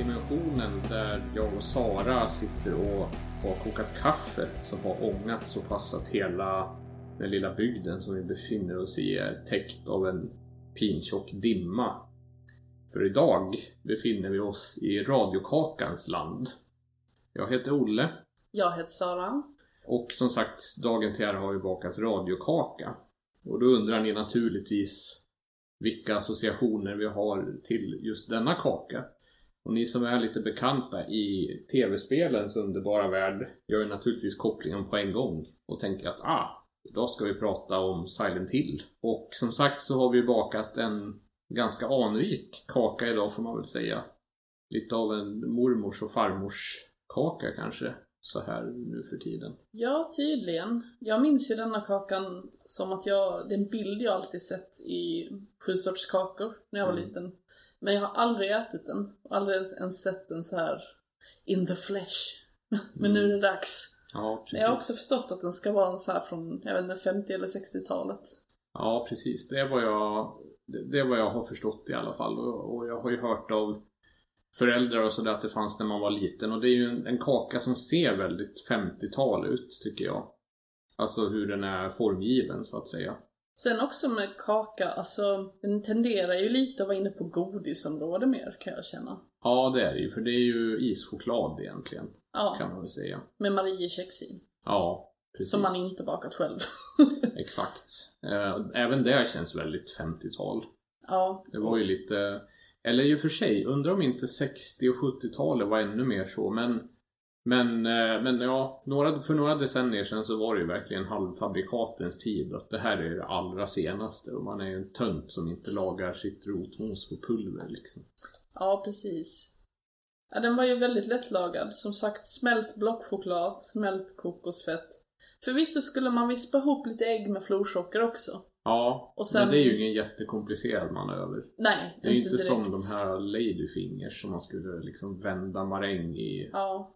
dimensionen där jag och Sara sitter och har kokat kaffe som har ångat så pass att hela den lilla bygden som vi befinner oss i är täckt av en pintjock dimma. För idag befinner vi oss i radiokakans land. Jag heter Olle Jag heter Sara. och som sagt, dagen till ära har vi bakat radiokaka. Och då undrar ni naturligtvis vilka associationer vi har till just denna kaka. Och ni som är lite bekanta i tv-spelens underbara värld gör ju naturligtvis kopplingen på en gång och tänker att ah, idag ska vi prata om Silent Hill. Och som sagt så har vi bakat en ganska anrik kaka idag får man väl säga. Lite av en mormors och farmors kaka kanske, så här nu för tiden. Ja, tydligen. Jag minns ju denna kakan som att jag, det är en bild jag alltid sett i sju sorts kakor när jag var Mm. liten. Men jag har aldrig ätit den. Och aldrig ens sett den så här in the flesh. Men nu är det dags. Ja, Men jag har också förstått att den ska vara en så här från, jag vet inte, 50 eller 60-talet. Ja, precis. Det är vad jag, det är vad jag har förstått i alla fall. Och, och jag har ju hört av föräldrar och sådär att det fanns när man var liten. Och det är ju en, en kaka som ser väldigt 50-tal ut, tycker jag. Alltså hur den är formgiven, så att säga. Sen också med kaka, alltså den tenderar ju lite att vara inne på godisområde mer kan jag känna. Ja, det är det ju. För det är ju ischoklad egentligen, Ja, kan man väl säga. med Mariekex i. Ja, precis. Som man inte bakat själv. Exakt. Eh, Även det känns väldigt 50-tal. ja, Det var ju lite... Eller i och för sig, undrar om inte 60 och 70-talet var ännu mer så, men... Men, eh, men ja, några, för några decennier sedan så var det ju verkligen halvfabrikatens tid. Att det här är det allra senaste och man är ju en tönt som inte lagar sitt rotmos på pulver liksom. Ja, precis. Ja, den var ju väldigt lättlagad. Som sagt, smält blockchoklad, smält kokosfett. Förvisso skulle man vispa ihop lite ägg med florsocker också. Ja, Och sen- men det är ju ingen jättekomplicerad manöver. Nej, Det är ju inte, direkt. som de här ladyfingers som man skulle liksom vända maräng i. Ja,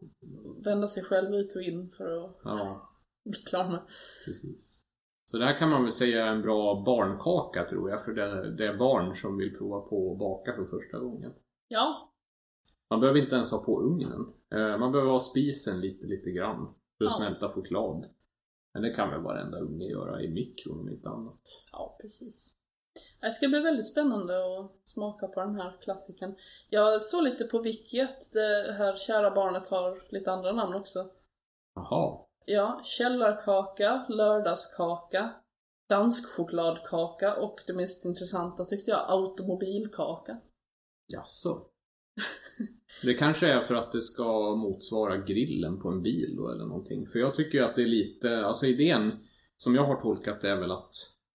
vända sig själv ut och in för att Ja, bli klar med. Precis. Så det här kan man väl säga är en bra barnkaka tror jag, för det, det är barn som vill prova på att baka för första gången. Ja, Man behöver inte ens ha på ugnen. Eh, Man behöver ha spisen lite, lite grann för att Ja. smälta choklad. Men det kan väl varenda unge göra i mikron om inte annat. ja precis. Det ska bli väldigt spännande att smaka på den här klassiken. Jag såg lite på wiki att det här kära barnet har lite andra namn också. Jaha, Ja, källarkaka, lördagskaka, danskchokladkaka och det mest intressanta tyckte jag, automobilkaka. jaså? Det kanske är för att det ska motsvara grillen på en bil då eller någonting. För jag tycker ju att det är lite, alltså idén som jag har tolkat det är väl att,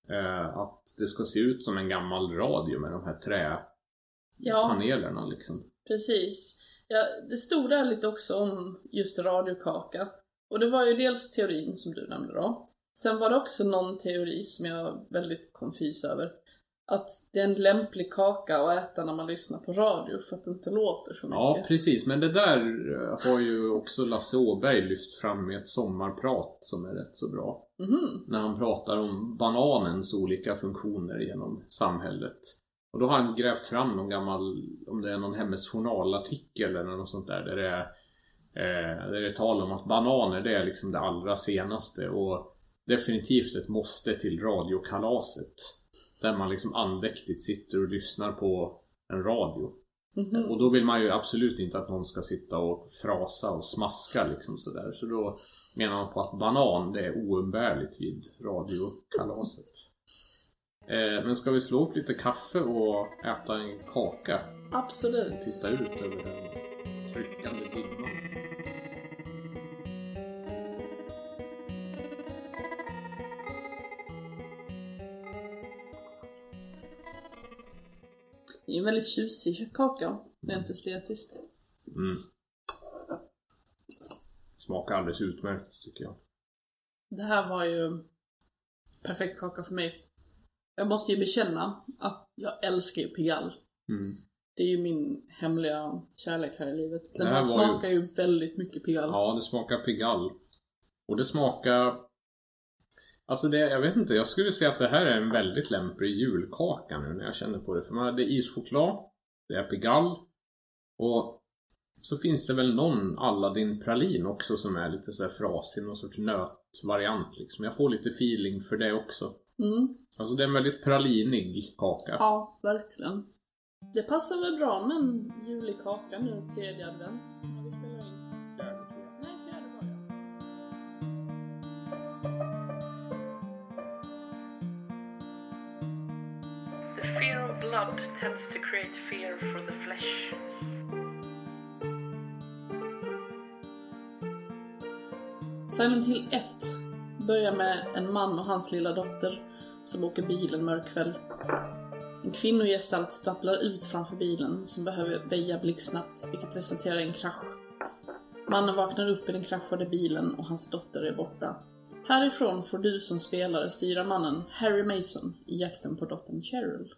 eh, att det ska se ut som en gammal radio med de här träpanelerna Ja, liksom. precis. Ja, det stod där lite också om just radiokaka. Och det var ju dels teorin som du nämnde då. Sen var det också någon teori som jag är väldigt konfys över. Att det är en lämplig kaka att äta när man lyssnar på radio för att det inte låter så mycket. Ja, precis. Men det där eh, har ju också Lasse Åberg lyft fram i ett sommarprat som är rätt så bra. Mhm. När han pratar om bananens olika funktioner genom samhället. Och då har han grävt fram någon gammal, om det är någon Hemmets Journalartikel eller något sånt där, där det är eh, där det är tal om att bananer det är liksom det allra senaste och definitivt ett måste till radiokalaset. Där man liksom andäktigt sitter och lyssnar på en radio. Mhm. Och då vill man ju absolut inte att någon ska sitta och frasa och smaska liksom sådär. Så då menar man på att banan, det är oumbärligt vid radiokalaset. Eh, men ska vi slå upp lite kaffe och äta en kaka? Absolut. Titta ut över den tryckande dimman. Det är en väldigt tjusig kaka, rent estetiskt. Mm. Smakar alldeles utmärkt tycker jag. Det här var ju perfekt kaka för mig. Jag måste ju bekänna att jag älskar ju Pigalle. Mm. Det är ju min hemliga kärlek här i livet. Den här här var ju- smakar ju... väldigt mycket Pigalle. Ja, det smakar Pigalle. Och det smakar... Alltså det, jag vet inte, jag skulle säga att det här är en väldigt lämplig julkaka nu när jag känner på det. För man hade ischoklad, det är Pigalle och så finns det väl någon Aladdin pralin också som är lite så här frasig, någon sorts nötvariant liksom. Jag får lite feeling för det också. Mm. Alltså det är en väldigt pralinig kaka. Ja, verkligen. Det passar väl bra med en julig kaka nu, tredje advent, när vi spelar in. Blood tends to create fear for the flesh. Silent Hill 1 börjar med en man och hans lilla dotter som åker bil en mörk kväll. En kvinnogestalt stapplar ut framför bilen som behöver väja blixtsnabbt, vilket resulterar i en krasch. Mannen vaknar upp i den kraschade bilen och hans dotter är borta. Härifrån får du som spelare styra mannen Harry Mason i jakten på dottern Cheryl.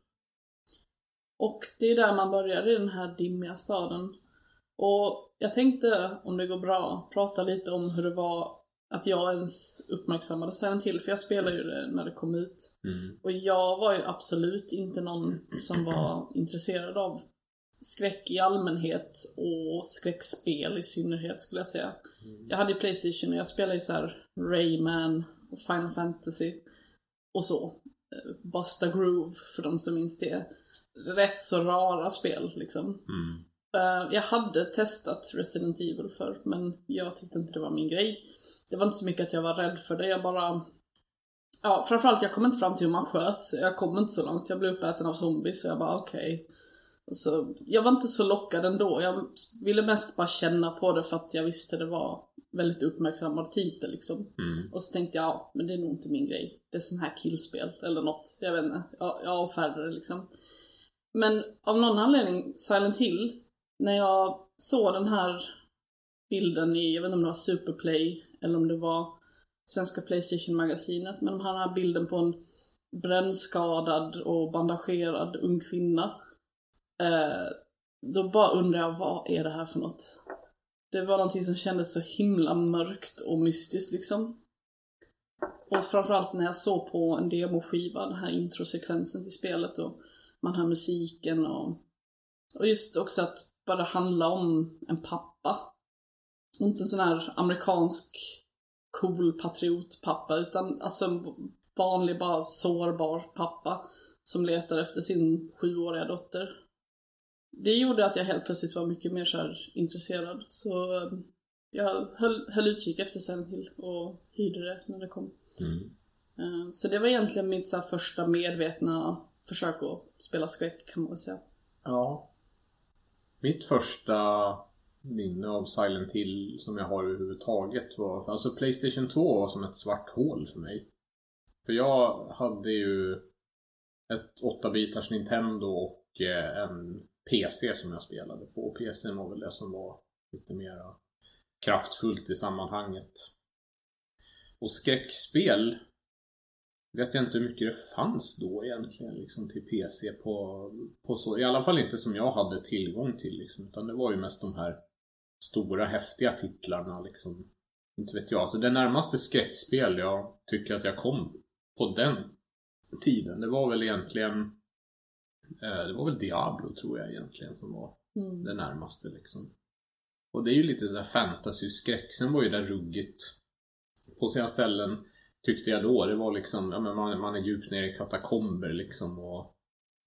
Och det är där man börjar i den här dimmiga staden. Och jag tänkte, om det går bra, prata lite om hur det var att jag ens uppmärksammade Silent Hill, för jag spelade ju det när det kom ut. Mm. Och jag var ju absolut inte någon som var intresserad av skräck i allmänhet och skräckspel i synnerhet skulle jag säga. Jag hade ju Playstation och jag spelade ju så här Rayman och Final Fantasy och så. Eh, Busta Groove, för de som minns det. Rätt så rara spel liksom. Mm. Eh, jag hade testat Resident Evil för men jag tyckte inte det var min grej. Det var inte så mycket att jag var rädd för det, jag bara... Ja, framförallt jag kom inte fram till hur man sköt, jag kom inte så långt. Jag blev uppäten av zombies, så jag bara okej. Så jag var inte så lockad ändå. Jag ville mest bara känna på det för att jag visste det var väldigt uppmärksammad titel liksom. Mm. Och så tänkte jag, ja, men det är nog inte min grej. Det är sån här killspel eller något. Jag vet inte. Jag, jag avfärdade det liksom. Men av någon anledning, Silent Hill, när jag såg den här bilden i, jag vet inte om det var Superplay eller om det var Svenska Playstation-magasinet, men de den här bilden på en brännskadad och bandagerad ung kvinna. Eh, då bara undrar jag, vad är det här för något? Det var någonting som kändes så himla mörkt och mystiskt liksom. Och framförallt när jag såg på en demoskiva, den här introsekvensen till spelet och man hör musiken och, och just också att bara handla om en pappa. Inte en sån här amerikansk cool patriotpappa utan alltså en vanlig bara sårbar pappa som letar efter sin sjuåriga dotter. Det gjorde att jag helt plötsligt var mycket mer så intresserad. Så eh, jag höll, höll utkik efter Silent Hill och hyrde det när det kom. Mm. Eh, Så det var egentligen mitt så första medvetna försök att spela skräck kan man väl säga. Ja. Mitt första minne av Silent Hill som jag har överhuvudtaget var... Alltså Playstation 2 var som ett svart hål för mig. För jag hade ju ett 8-bitars Nintendo och eh, en PC som jag spelade på. Och PCn var väl det som var lite mer kraftfullt i sammanhanget. Och skräckspel vet jag inte hur mycket det fanns då egentligen liksom till PC på, på så. I alla fall inte som jag hade tillgång till liksom. Utan det var ju mest de här stora häftiga titlarna liksom. Inte vet jag. Alltså det närmaste skräckspel jag tycker att jag kom på den tiden. Det var väl egentligen eh, Det var väl Diablo tror jag egentligen som var Mm. det närmaste liksom. Och det är ju lite sådär fantasy-skräck. Sen var ju det ruggigt på sina ställen tyckte jag då. Det var liksom, ja men man, man är djupt nere i katakomber liksom och,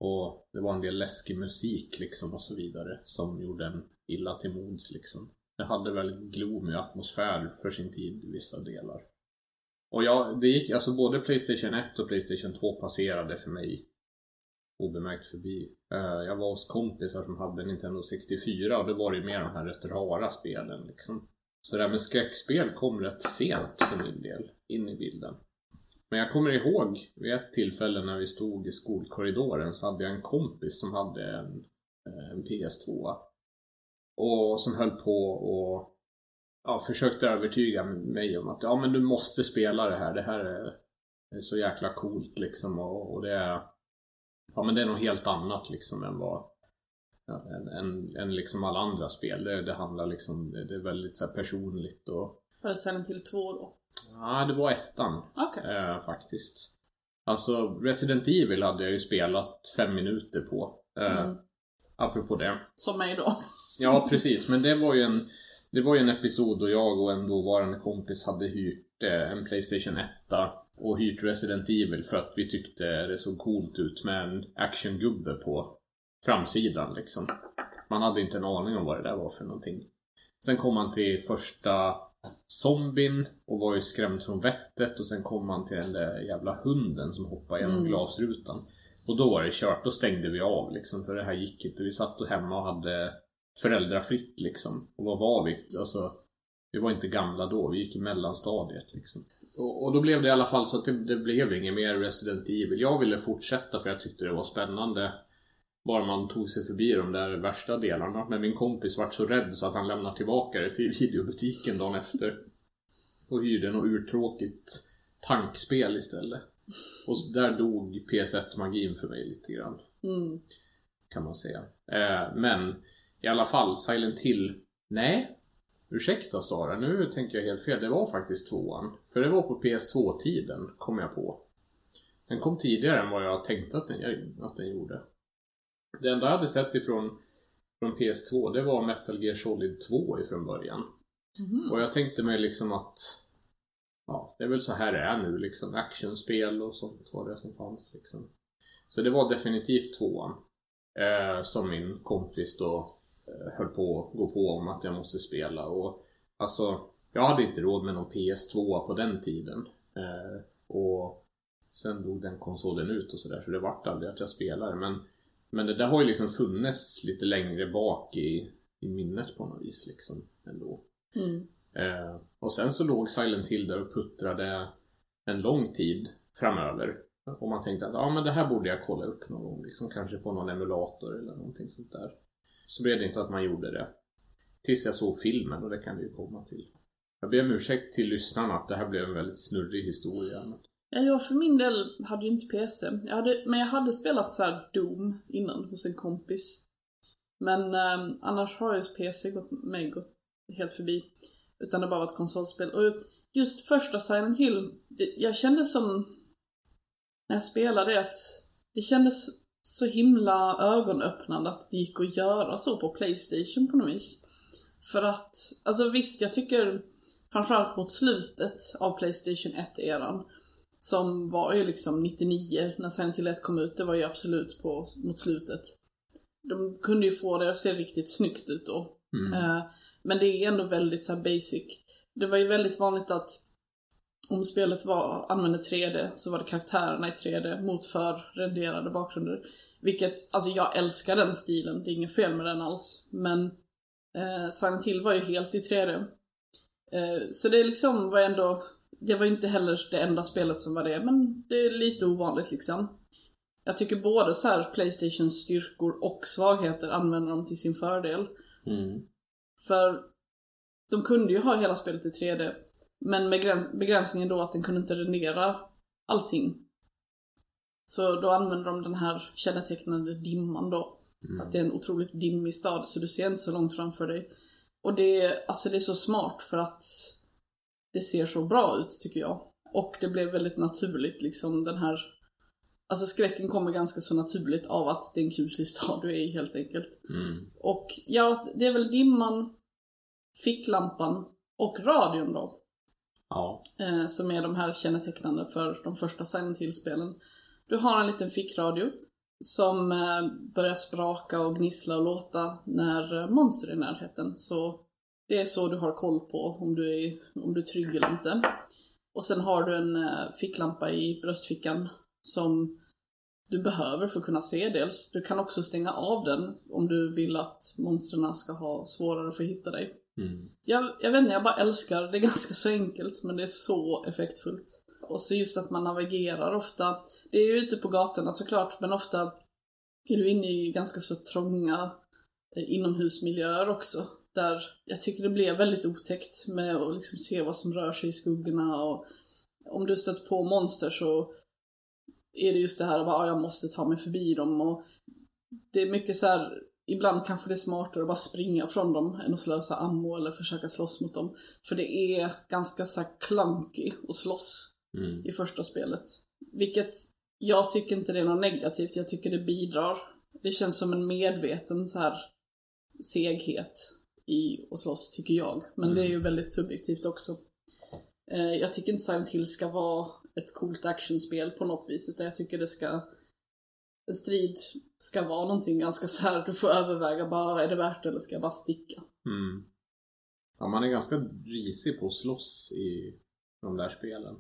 och det var en del läskig musik liksom och så vidare som gjorde en illa till mods liksom. Det hade väldigt gloomy atmosfär för sin tid i vissa delar. Och ja, det gick, alltså både Playstation 1 och Playstation 2 passerade för mig obemärkt förbi. Eh, jag var hos kompisar som hade Nintendo 64 och det var ju mer de här rätt rara spelen liksom. Så det här med skräckspel kom rätt sent för min del in i bilden. Men jag kommer ihåg vid ett tillfälle när vi stod i skolkorridoren så hade jag en kompis som hade en, eh, en PS2. Och som höll på och ja, försökte övertyga mig om att ja men du måste spela det här. Det här är, är så jäkla coolt liksom och, och det är Ja men det är något helt annat liksom än vad än, än, än liksom alla andra spel. Det, det handlar liksom, det, det är väldigt så personligt och Var det Silent Hill 2 då? Ja, det var ettan. Okej. Eh, faktiskt. Alltså, Resident Evil hade jag ju spelat fem minuter på. Eh, Mm. Apropå det. Som mig då. Ja, precis. Men det var ju en, det var ju en episod då jag och en dåvarande kompis hade hyrt eh, en Playstation 1 och hyrt Resident Evil för att vi tyckte det såg coolt ut med en actiongubbe på framsidan liksom. Man hade inte en aning om vad det där var för någonting. Sen kom man till första zombien och var ju skrämd från vettet och sen kom man till den där jävla hunden som hoppade genom Mm. glasrutan. Och då var det kört, då stängde vi av liksom för det här gick inte. Vi satt och hemma och hade föräldrafritt liksom. Och vad var vi? Alltså, vi var inte gamla då, vi gick i mellanstadiet liksom. Och, och då blev det i alla fall så att det, det blev inget mer Resident Evil. Jag ville fortsätta för jag tyckte det var spännande. Bara man tog sig förbi de där värsta delarna. Men min kompis vart så rädd så att han lämnade tillbaka det till videobutiken dagen efter. Och hyrde något urtråkigt tankspel istället. Och där dog PS1-magin för mig lite grann Mm. kan man säga. Eh, men i alla fall, Silent Hill. Nej. Ursäkta Sara, nu tänker jag helt fel. Det var faktiskt tvåan. För det var på PS2-tiden, kom jag på. Den kom tidigare än vad jag tänkte att den, att den gjorde. Det enda jag hade sett ifrån från PS2, det var Metal Gear Solid 2 ifrån början. Mhm. Och jag tänkte mig liksom att Ja, det är väl så här det är nu liksom. Actionspel och sånt var det som fanns liksom. Så det var definitivt tvåan. Eh, som min kompis då eh, höll på att gå på om att jag måste spela. Och alltså, jag hade inte råd med någon PS2 på den tiden. Eh, och sen dog den konsolen ut och sådär så det vart aldrig att jag spelade. Men, men det där har ju liksom funnits lite längre bak i, i minnet på något vis liksom ändå. Mm. Eh, och sen så låg Silent Hill där och puttrade en lång tid framöver. Och man tänkte att ja, men det här borde jag kolla upp någon gång. Liksom, kanske på någon emulator eller någonting sånt där. Så blev det inte att man gjorde det. Tills jag såg filmen och det kan vi ju komma till. Jag ber om ursäkt till lyssnarna att det här blev en väldigt snurrig historia. Ja, jag för min del hade ju inte PC. Jag hade, men jag hade spelat så här Doom innan hos en kompis. Men eh, annars har ju PC gått mig gått helt förbi. Utan det har bara varit konsolspel. Och just första Silent Hill, det, jag kände som när jag spelade att det kändes så himla ögonöppnande att det gick att göra så på Playstation på något vis. För att, alltså visst, jag tycker framförallt mot slutet av Playstation 1-eran som var ju liksom 99 när Silent Hill 1 kom ut, det var ju absolut på, mot slutet. De kunde ju få det att se riktigt snyggt ut då. Mm. Eh, Men det är ändå väldigt så basic. Det var ju väldigt vanligt att om spelet var, använde 3D så var det karaktärerna i 3D mot förrenderade bakgrunder. Vilket, alltså jag älskar den stilen, det är inget fel med den alls. Men eh, Silent Hill var ju helt i 3D. Eh, så det liksom var ändå, det var ju inte heller det enda spelet som var det, men det är lite ovanligt liksom. Jag tycker både så här Playstations styrkor och svagheter använder de till sin fördel. Mm. För de kunde ju ha hela spelet i 3D. Men med gräns- begränsningen då att den kunde inte rendera allting. Så då använder de den här kännetecknande dimman då. Mm. Att det är en otroligt dimmig stad så du ser inte så långt framför dig. Och det, är- alltså det är så smart för att det ser så bra ut tycker jag. Och det blev väldigt naturligt liksom den här Alltså skräcken kommer ganska så naturligt av att det är en kuslig stad du är i helt enkelt. Mm. Och ja, det är väl dimman, ficklampan och radion då. Ja. Eh, som är de här kännetecknande för de första Silent Hill-spelen. Du har en liten fickradio som eh, börjar spraka och gnissla och låta när eh, monster är i närheten. Så det är så du har koll på om du är, om du är trygg eller inte. Och sen har du en eh, ficklampa i bröstfickan som du behöver för att kunna se dels. Du kan också stänga av den om du vill att monstren ska ha svårare för att hitta dig. Mm. Jag, jag vet inte, jag bara älskar det. Är ganska så enkelt, men det är så effektfullt. Och så just att man navigerar ofta. Det är ju ute på gatorna såklart, men ofta är du inne i ganska så trånga eh, inomhusmiljöer också. Där jag tycker det blev väldigt otäckt med att liksom se vad som rör sig i skuggorna och om du stött på monster så är det just det här att bara, "Ah, jag måste ta mig förbi dem och det är mycket så här ibland kanske det är smartare att bara springa från dem än att slösa ammo eller försöka slåss mot dem. För det är ganska så clunky att slåss Mm. i första spelet. Vilket jag tycker inte det är något negativt, jag tycker det bidrar. Det känns som en medveten så här seghet i att slåss, tycker jag. Men det är ju väldigt subjektivt också. Eh, Jag tycker inte Silent Hill ska vara ett coolt actionspel på något vis, utan jag tycker det ska... En strid ska vara någonting ganska så här, du får överväga bara, är det värt det eller ska jag bara sticka? Mm. Ja, man är ganska risig på att slåss i de där spelen.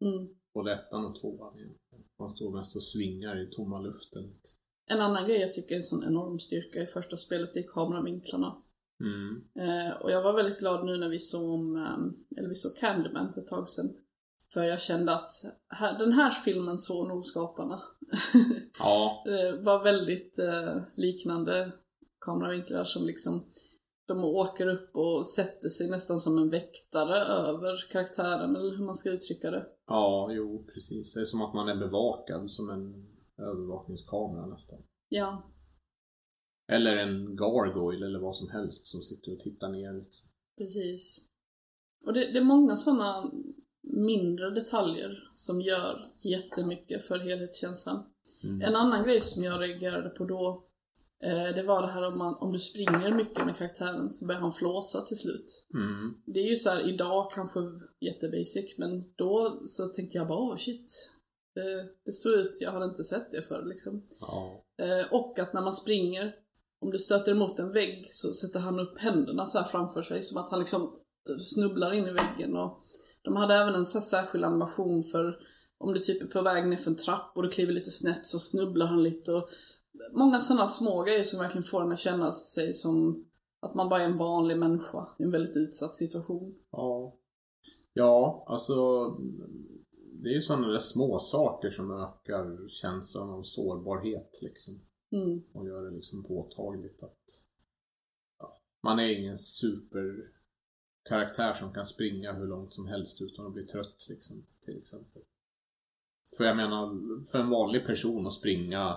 Mm. Både ettan och tvåan egentligen. Man står mest och svingar i tomma luften. En annan grej jag tycker är en sån enorm styrka i första spelet är kameravinklarna. Mm. Eh, och jag var väldigt glad nu när vi såg om, eh, eller vi såg Candyman för ett tag sedan. För jag kände att här, den här filmen såg nog skaparna. Ja, det var väldigt eh, liknande kameravinklar som liksom de åker upp och sätter sig nästan som en väktare över karaktären, eller hur man ska uttrycka det. ja, jo precis. Det är som att man är bevakad som en övervakningskamera nästan. Ja, Eller en gargoyle eller vad som helst som sitter och tittar ner. Liksom. precis. Och det, det är många sådana mindre detaljer som gör jättemycket för helhetskänslan. Mm. En annan grej som jag reagerade på då, eh, det var det här om, man, om du springer mycket med karaktären så börjar han flåsa till slut. Mm. Det är ju så här idag kanske jättebasic, men då så tänkte jag bara åh shit. Det, det stod ut, jag hade inte sett det förr liksom. Ja. Eh, och att när man springer, om du stöter emot en vägg så sätter han upp händerna så här framför sig som att han liksom snubblar in i väggen. Och de hade även en så särskild animation för om du typ är på väg ner för en trapp och du kliver lite snett så snubblar han lite. Och många sådana små grejer som verkligen får en att känna sig som att man bara är en vanlig människa i en väldigt utsatt situation. Ja. Ja, alltså det är ju sådana där små saker som ökar känslan av sårbarhet liksom. Mm, Och gör det liksom påtagligt att ja, man är ingen superkaraktär som kan springa hur långt som helst utan att bli trött liksom, till exempel. För jag menar, för en vanlig person att springa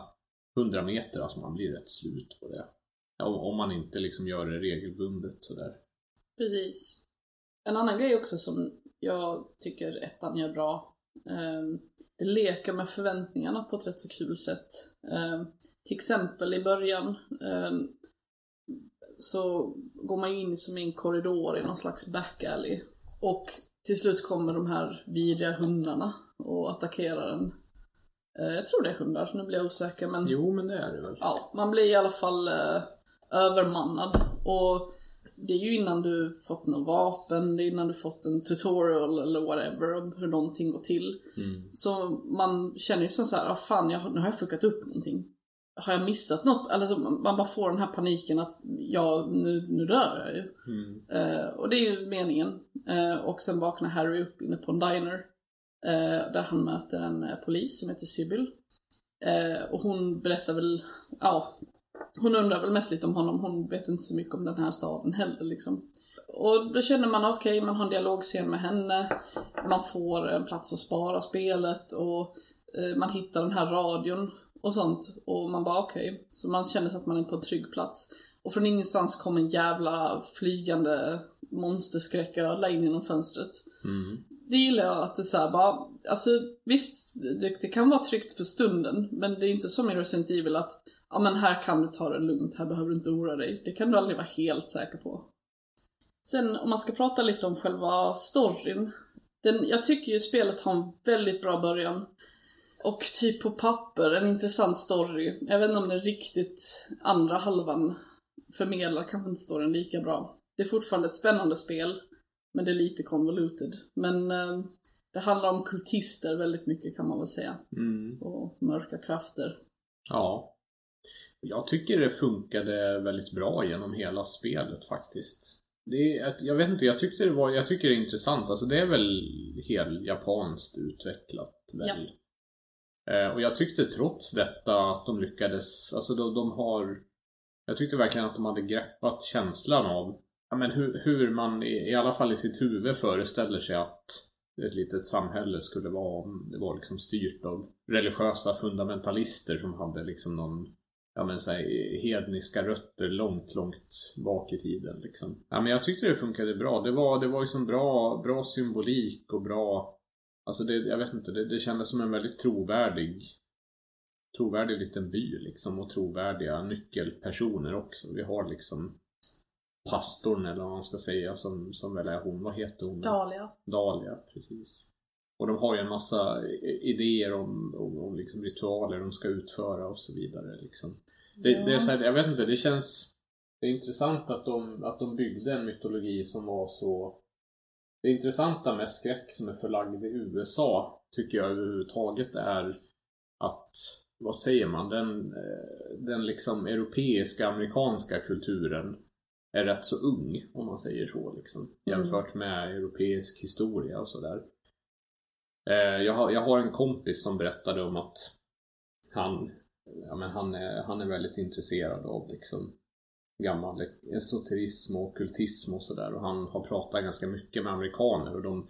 100 meter, alltså man blir rätt slut på det. Om om man inte liksom gör det regelbundet sådär. precis. En annan grej också som jag tycker ettan gör bra, det leker med förväntningarna på ett rätt så kul sätt. Eh, till exempel i början eh, så går man ju in som i en korridor i någon slags backalley. Och till slut kommer de här vidriga hundarna och attackerar en. Jag tror det är hundar, så nu blir jag osäker men Jo, men det är det väl. ja, man blir i alla fall eh, övermannad. Och det är ju innan du fått något vapen, det är innan du fått en tutorial eller whatever om hur någonting går till. Mm. Så man känner ju som så här, ah, fan jag, nu har jag fuckat upp någonting. Har jag missat något? Alltså, man man bara får den här paniken att ja, nu, nu dör jag ju. Mm. Eh, och det är ju meningen. Eh, och sen vaknar Harry upp inne på en diner. Eh, där han möter en eh, polis som heter Sybil. Eh, och hon berättar väl, ja, hon undrar väl mest lite om honom. Hon vet inte så mycket om den här staden heller liksom. Och då känner man okej, man har en dialogscen med henne. Man får en plats att spara spelet och eh, man hittar den här radion och sånt. Och man bara okej. Så man känner sig att man är på en trygg plats. Och från ingenstans kommer en jävla flygande monsterskräcködla in genom fönstret. Mm. Det gillar jag att det är såhär bara, alltså visst, det, det kan vara tryggt för stunden, men det är inte som i Resident Evil att ja men här kan du ta det lugnt, här behöver du inte oroa dig. Det kan du aldrig vara helt säker på. Sen om man ska prata lite om själva storyn. Den, jag tycker ju spelet har en väldigt bra början. Och typ på papper, en intressant story. Jag vet inte om den riktigt andra halvan förmedlar kanske inte storyn lika bra. Det är fortfarande ett spännande spel, men det är lite convoluted. Men eh, det handlar om kultister väldigt mycket kan man väl säga. Mm. Och mörka krafter. Ja. Jag tycker det funkade väldigt bra genom hela spelet faktiskt. Det är, jag vet inte, jag tyckte det var, jag tycker det är intressant. Alltså det är väl helt japanskt utvecklat väl? Eh, och jag tyckte trots detta att de lyckades, alltså de, de har Jag tyckte verkligen att de hade greppat känslan av ja, men hur, hur man i, i alla fall i sitt huvud föreställer sig att ett litet samhälle skulle vara om det var liksom styrt av religiösa fundamentalister som hade liksom någon ja men så här, hedniska rötter långt, långt bak i tiden liksom. Ja men jag tyckte det funkade bra. Det var, det var liksom bra, bra symbolik och bra Alltså det, jag vet inte, det, det kändes som en väldigt trovärdig Trovärdig liten by liksom och trovärdiga nyckelpersoner också. Vi har liksom Pastorn eller vad man ska säga som, som väl är hon, vad heter hon? Dahlia. Dahlia, precis. Och de har ju en massa idéer om, om, om liksom ritualer de ska utföra och så vidare. Liksom. Det, Ja. det är så här, jag vet inte, det känns Det är intressant att de, att de byggde en mytologi som var så Det intressanta med skräck som är förlagd i USA tycker jag överhuvudtaget är att vad säger man? Den, eh, den liksom europeiska, amerikanska kulturen är rätt så ung, om man säger så. Liksom, jämfört med europeisk historia och sådär. Eh, jag, har, jag har en kompis som berättade om att han, ja, men han, är, han är väldigt intresserad av liksom, gammal esoterism och kultism och sådär. Och han har pratat ganska mycket med amerikaner och de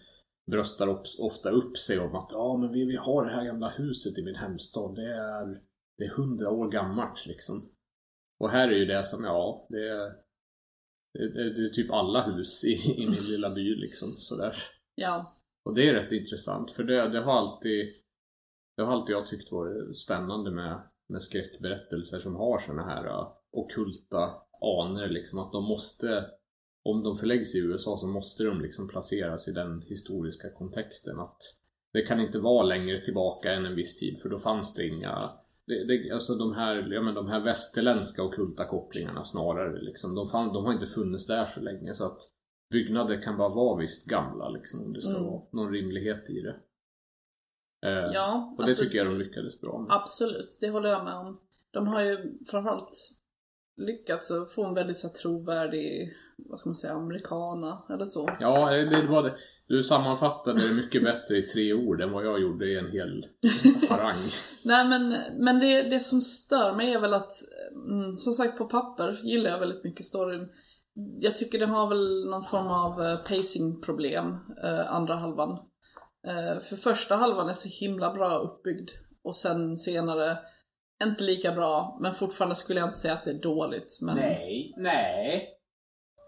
bröstar upp, ofta upp sig om att ja, men vi, vi har det här gamla huset i min hemstad. Det är, det är hundra år gammalt liksom. Och här är ju det som, ja, det är, det är, det är typ alla hus i, i min lilla by liksom sådär. Ja. Och det är rätt intressant för det, det har alltid Det har alltid jag tyckt varit spännande med, med skräckberättelser som har såna här uh, ockulta anor liksom att de måste Om de förläggs i USA så måste de liksom placeras i den historiska kontexten. Att Det kan inte vara längre tillbaka än en viss tid för då fanns det inga det, det, alltså de här, ja men de här västerländska ockulta kopplingarna snarare liksom, de, fann, de har inte funnits där så länge så att byggnader kan bara vara visst gamla liksom om det ska Mm. vara någon rimlighet i det. Eh, Ja, och det alltså, tycker jag de lyckades bra med. absolut. Det håller jag med om. De har ju framförallt lyckats få en väldigt så här, trovärdig, vad ska man säga, americana eller så. Ja, det det var det. Du sammanfattade det mycket bättre i tre ord än vad jag gjorde i en hel harang. Nej men, men det, det som stör mig är väl att, mm, som sagt på papper gillar jag väldigt mycket storyn. Jag tycker det har väl någon form av eh, pacingproblem, eh, andra halvan. Eh, för första halvan är så himla bra uppbyggd och sen senare inte lika bra, men fortfarande skulle jag inte säga att det är dåligt. Men... Nej, nej,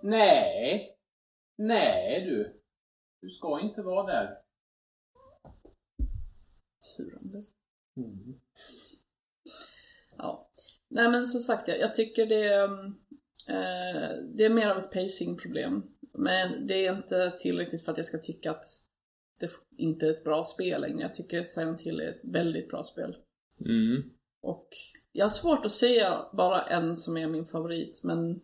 nej, nej du. Du ska inte vara där. Surande. Mm. Ja. Nej men som sagt, jag, jag tycker det eh, det är mer av ett pacingproblem. Men det är inte tillräckligt för att jag ska tycka att det inte är ett bra spel längre. Jag tycker Silent Hill är ett väldigt bra spel. Mm. Och jag har svårt att säga bara en som är min favorit, men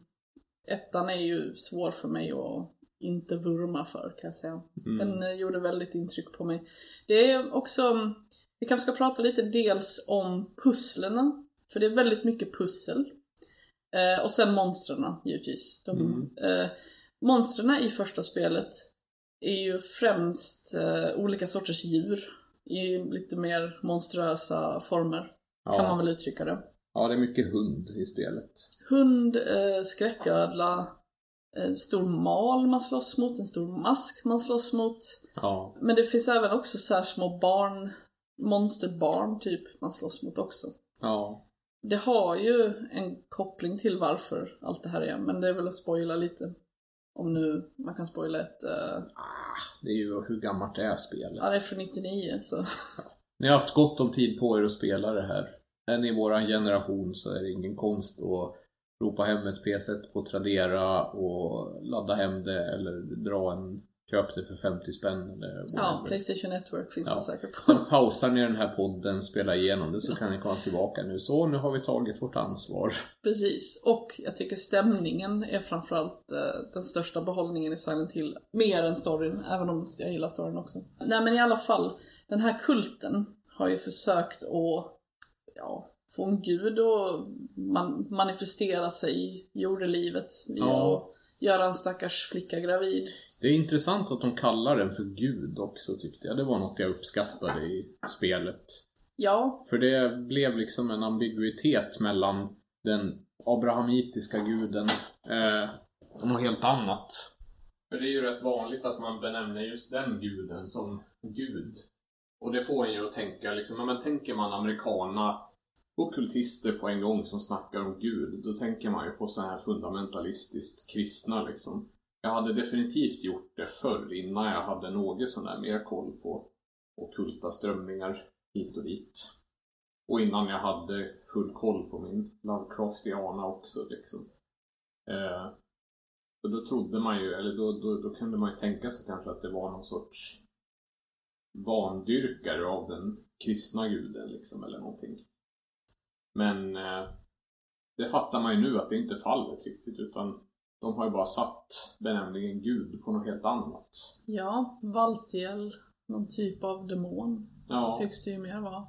ettan är ju svår för mig att inte vurma för kan jag säga. Mm. Den eh, gjorde väldigt intryck på mig. Det är också, vi kanske ska prata lite dels om pusslerna, för det är väldigt mycket pussel. Eh, och sen monstren givetvis. De, Mm. eh, monstren i första spelet är ju främst eh, olika sorters djur i lite mer monströsa former, kan man Ja. väl uttrycka det. ja, det är mycket hund i spelet. Hund, eh, skräcködla, eh, stor mal man slåss mot, en stor mask man slåss mot. Ja, Men det finns även också så små barn, monsterbarn typ, man slåss mot också. ja. Det har ju en koppling till varför allt det här är, men det är väl att spoila lite. Om nu man kan spoila ett... Uh, Ah, det är ju hur gammalt är spelet. ja, det är från 99 så... Ni har haft gott om tid på er att spela det här. Är ni i våran generation så är det ingen konst att ropa hem ett PS1 på Tradera och ladda hem det eller dra en köp det för 50 spänn eller Ja, whatever. Playstation Network finns Ja. det säkert på. Sen pausar ni den här podden, spelar igenom det så kan ni komma tillbaka nu. Så, nu har vi tagit vårt ansvar. Precis, och jag tycker stämningen är framförallt eh, den största behållningen i Silent Hill. Mer än storyn, även om jag gillar storyn också. Nej men i alla fall, den här kulten har ju försökt att ja, få en gud att man, manifestera sig i jordelivet Ja. att göra en stackars flicka gravid. Det är intressant att de kallar den för Gud också tyckte jag. Det var något jag uppskattade i spelet. Ja, För det blev liksom en ambiguitet mellan den abrahamitiska guden eh, och något helt annat. För det är ju rätt vanligt att man benämner just den guden som gud. Och det får en ju att tänka liksom, men tänker man amerikana ockultister på en gång som snackar om Gud, då tänker man ju på så här fundamentalistiskt kristna liksom. Jag hade definitivt gjort det förr innan jag hade något sån där mer koll på ockulta strömningar hit och dit. Och innan jag hade full koll på min Lovecraftiana också liksom. Eh, så då trodde man ju, eller då, då, då kunde man ju tänka sig kanske att det var någon sorts vandyrkare av den kristna guden liksom, eller någonting. Men eh, det fattar man ju nu att det inte är fallet riktigt, utan de har ju bara satt benämningen gud på något helt annat. Ja, Valtiel, någon typ av demon, Ja, tycks det ju mer vara.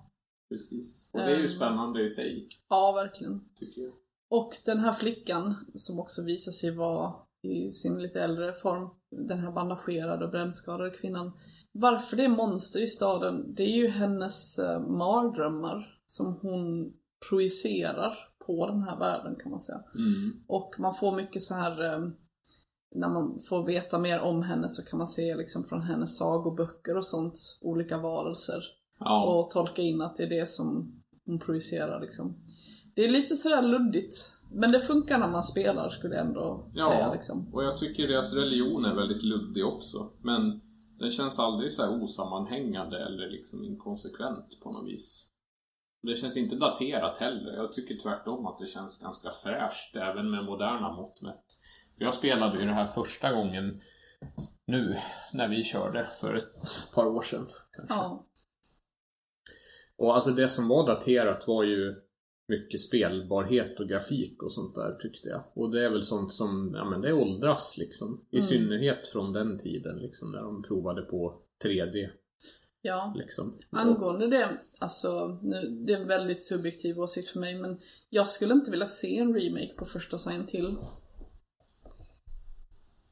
precis. Och det är ju Ehm. spännande i sig, Ja, verkligen. tycker jag. Och den här flickan, som också visar sig vara i sin lite äldre form, den här bandagerade och brännskadade kvinnan. Varför det är monster i staden, det är ju hennes eh, mardrömmar som hon projicerar på den här världen kan man säga. Mm. Och man får mycket så här eh, när man får veta mer om henne så kan man se liksom från hennes sagoböcker och sånt, olika varelser. Ja, Och tolka in att det är det som hon projicerar liksom. Det är lite sådär luddigt. Men det funkar när man spelar skulle jag ändå Ja. säga liksom. och jag tycker deras religion är väldigt luddig också. Men den känns aldrig så här osammanhängande eller liksom inkonsekvent på något vis. Det känns inte daterat heller. Jag tycker tvärtom att det känns ganska fräscht även med moderna mått mätt. Jag spelade ju det här första gången nu när vi körde för ett par år sedan. Kanske. Ja. Och alltså det som var daterat var ju mycket spelbarhet och grafik och sånt där tyckte jag. Och det är väl sånt som, ja men det åldras liksom. I Mm. synnerhet från den tiden liksom när de provade på 3D ja. liksom. Angående det, alltså nu, det är en väldigt subjektiv åsikt för mig men jag skulle inte vilja se en remake på första Silent Hill.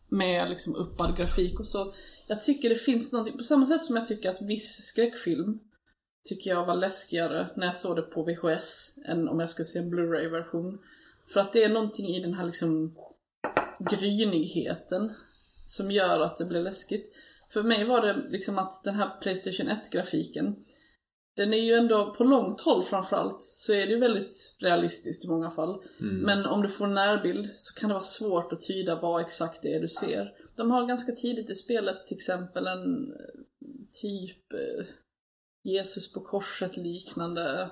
Med liksom uppad grafik och så. Jag tycker det finns någonting, på samma sätt som jag tycker att viss skräckfilm tycker jag var läskigare när jag såg det på VHS än om jag skulle se en Blu-ray-version. För att det är någonting i den här liksom grynigheten som gör att det blir läskigt. För mig var det liksom att den här Playstation 1-grafiken, den är ju ändå på långt håll framförallt, så är det ju väldigt realistiskt i många fall. Mm. Men om du får en närbild så kan det vara svårt att tyda vad exakt det är du ser. De har ganska tidigt i spelet till exempel en typ eh, Jesus på korset liknande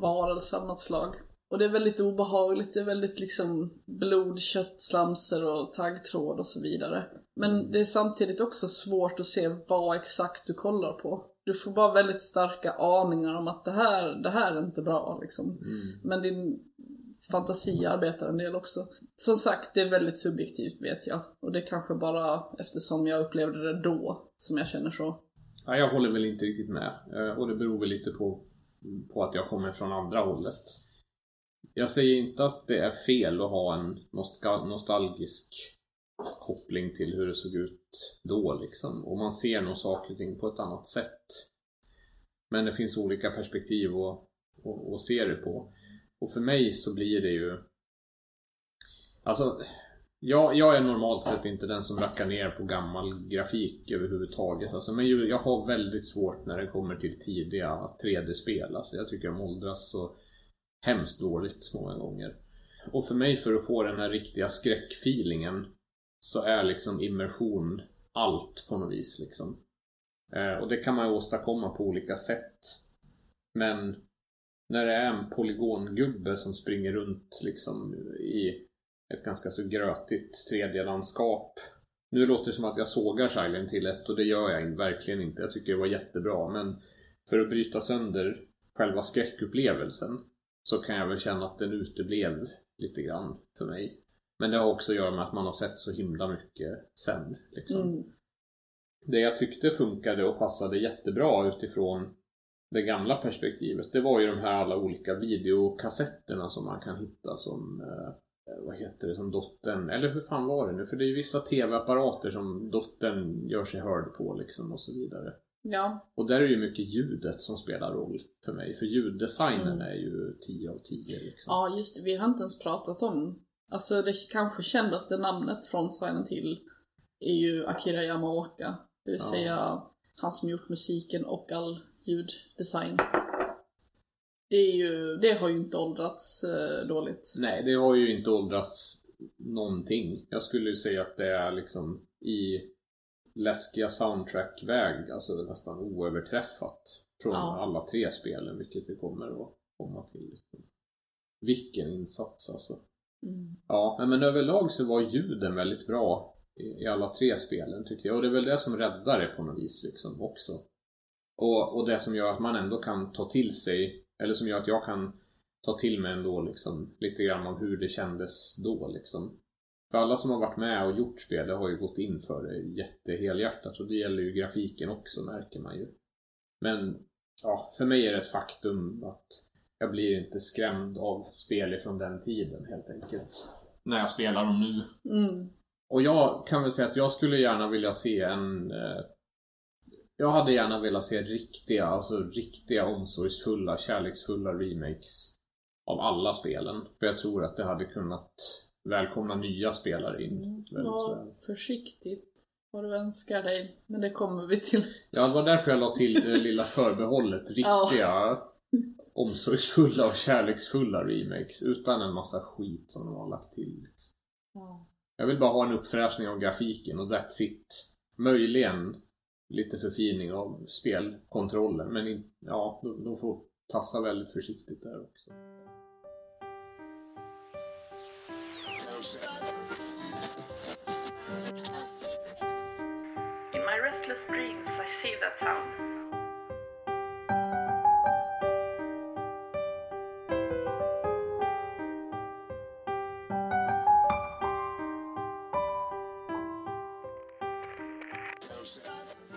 varelse av något slag. Och det är väldigt obehagligt, det är väldigt liksom blod, kött, slamser och taggtråd och så vidare. Men det är samtidigt också svårt att se vad exakt du kollar på. Du får bara väldigt starka aningar om att det här, det här är inte bra liksom. Mm. Men din fantasi arbetar en del också. Som sagt, det är väldigt subjektivt vet jag. Och det är kanske bara eftersom jag upplevde det då som jag känner så. Ja, jag håller väl inte riktigt med. Eh, Och det beror väl lite på, på att jag kommer från andra hållet. Jag säger inte att det är fel att ha en nostal- nostalgisk koppling till hur det såg ut då liksom. Och man ser nog saker och ting på ett annat sätt. Men det finns olika perspektiv att, att, att se det på. Och för mig så blir det ju... Alltså, jag, jag är normalt sett inte den som rackar ner på gammal grafik överhuvudtaget. Alltså, men jag har väldigt svårt när det kommer till tidiga 3D-spel. Alltså, jag tycker de åldras så hemskt dåligt många gånger. Och för mig, för att få den här riktiga skräckfeelingen, så är liksom immersion allt på något vis. Liksom. Eh, och det kan man ju åstadkomma på olika sätt. Men när det är en polygongubbe som springer runt liksom i ett ganska så grötigt 3D-landskap. Nu låter det som att jag sågar Silent till ett och det gör jag verkligen inte. Jag tycker det var jättebra men för att bryta sönder själva skräckupplevelsen så kan jag väl känna att den uteblev lite grann för mig. Men det har också att göra med att man har sett så himla mycket sen. Liksom. Mm. Det jag tyckte funkade och passade jättebra utifrån det gamla perspektivet, det var ju de här alla olika videokassetterna som man kan hitta som eh, vad heter det, som dottern, eller hur fan var det nu? För det är ju vissa TV-apparater som dottern gör sig hörd på liksom och så vidare. Ja, Och där är ju mycket ljudet som spelar roll för mig, för ljuddesignen Mm. är ju 10 av 10 liksom. ja just det, vi har inte ens pratat om Alltså det kanske kändaste namnet från Silent Hill är ju Akira Yamaoka. Det vill Ja. säga han som gjort musiken och all ljuddesign. det, är ju, det har ju inte åldrats eh, dåligt. Nej, det har ju inte åldrats någonting. Jag skulle ju säga att det är liksom i läskiga soundtrack-väg, alltså nästan oöverträffat från Ja. alla tre spelen, vilket vi kommer att komma till. Vilken insats alltså. Mm. Ja, men överlag så var ljuden väldigt bra i, alla tre spelen tycker jag. Och det är väl det som räddar det på något vis liksom också. Och, och det som gör att man ändå kan ta till sig, eller som gör att jag kan ta till mig ändå liksom lite grann av hur det kändes då liksom. För alla som har varit med och gjort spel, det har ju gått in för det jättehelhjärtat och det gäller ju grafiken också märker man ju. Men ja, för mig är det ett faktum att jag blir inte skrämd av spel ifrån den tiden helt enkelt. När jag spelar dem nu. Mm. Och jag kan väl säga att jag skulle gärna vilja se en... Eh, jag hade gärna velat se riktiga, alltså riktiga omsorgsfulla, kärleksfulla remakes av alla spelen. För jag tror att det hade kunnat välkomna nya spelare in väl. Var försiktig vad du önskar dig. Men det kommer vi till. Ja, det var därför jag la till det lilla förbehållet. Riktiga, omsorgsfulla och kärleksfulla remakes. Utan en massa skit som de har lagt till. Liksom. Jag vill bara ha en uppfräschning av grafiken och that's it. Möjligen lite förfining av spelkontrollen. Men in, ja, de, de får tassa väldigt försiktigt där också. In my restless dreams I see that town.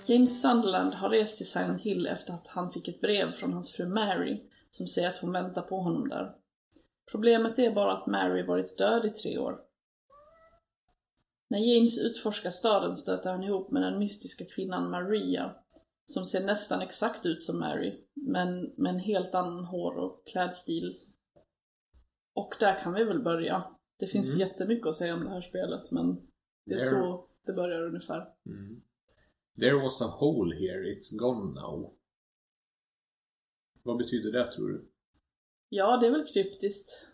James Sunderland har rest till Silent Hill efter att han fick ett brev från hans fru Mary som säger att hon väntar på honom där. Problemet är bara att Mary varit död i tre år. När James utforskar staden stöter han ihop med den mystiska kvinnan Maria, som ser nästan exakt ut som Mary, men med en helt annan hår och klädstil. Och där kan vi väl börja. Det finns Mm. jättemycket att säga om det här spelet, men det är There- så det börjar ungefär. Mm. There was a hole here, it's gone now. Vad betyder det tror du? Ja, det är väl kryptiskt.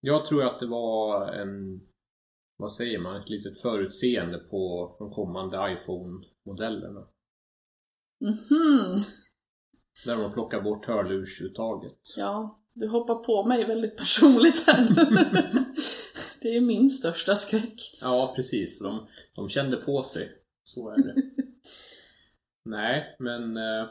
Jag tror att det var en, vad säger man, ett litet förutseende på de kommande iPhone-modellerna. Mhm. Där de har plockat bort hörlursuttaget. Ja, du hoppar på mig väldigt personligt här. det är min största skräck. Ja, precis. De, de kände på sig. Så är det. Nej, men... eh,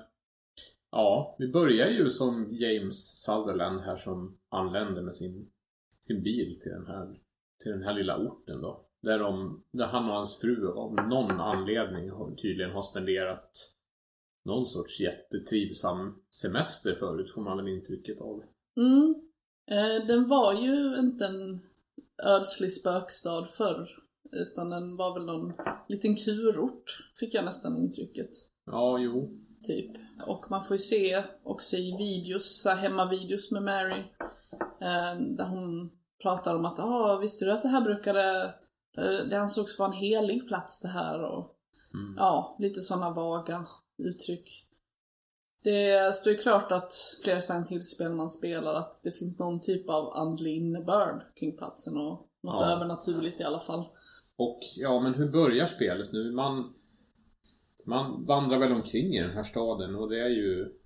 Ja, vi börjar ju som James Sutherland här som anländer med sin, sin bil till den, här, till den här lilla orten då. Där, de, där han och hans fru av någon anledning tydligen har spenderat någon sorts jättetrivsam semester förut, får man väl intrycket av. Mm. Eh, den var ju inte en ödslig spökstad förr. Utan den var väl någon liten kurort, fick jag nästan intrycket. Ja, jo. Typ. Och man får ju se också i videos, så här hemmavideos med Mary. Eh, där hon pratar om att ah, visste du att det här brukade... eh, Det ansågs vara en helig plats det här och... Mm. Ja, lite sådana vaga uttryck. Det står ju klart att flera Silent Hill-spel man spelar att det finns någon typ av andlig innebörd kring platsen och något Ja. övernaturligt i alla fall. Och ja, men hur börjar spelet nu? Man, man vandrar väl omkring i den här staden och det är ju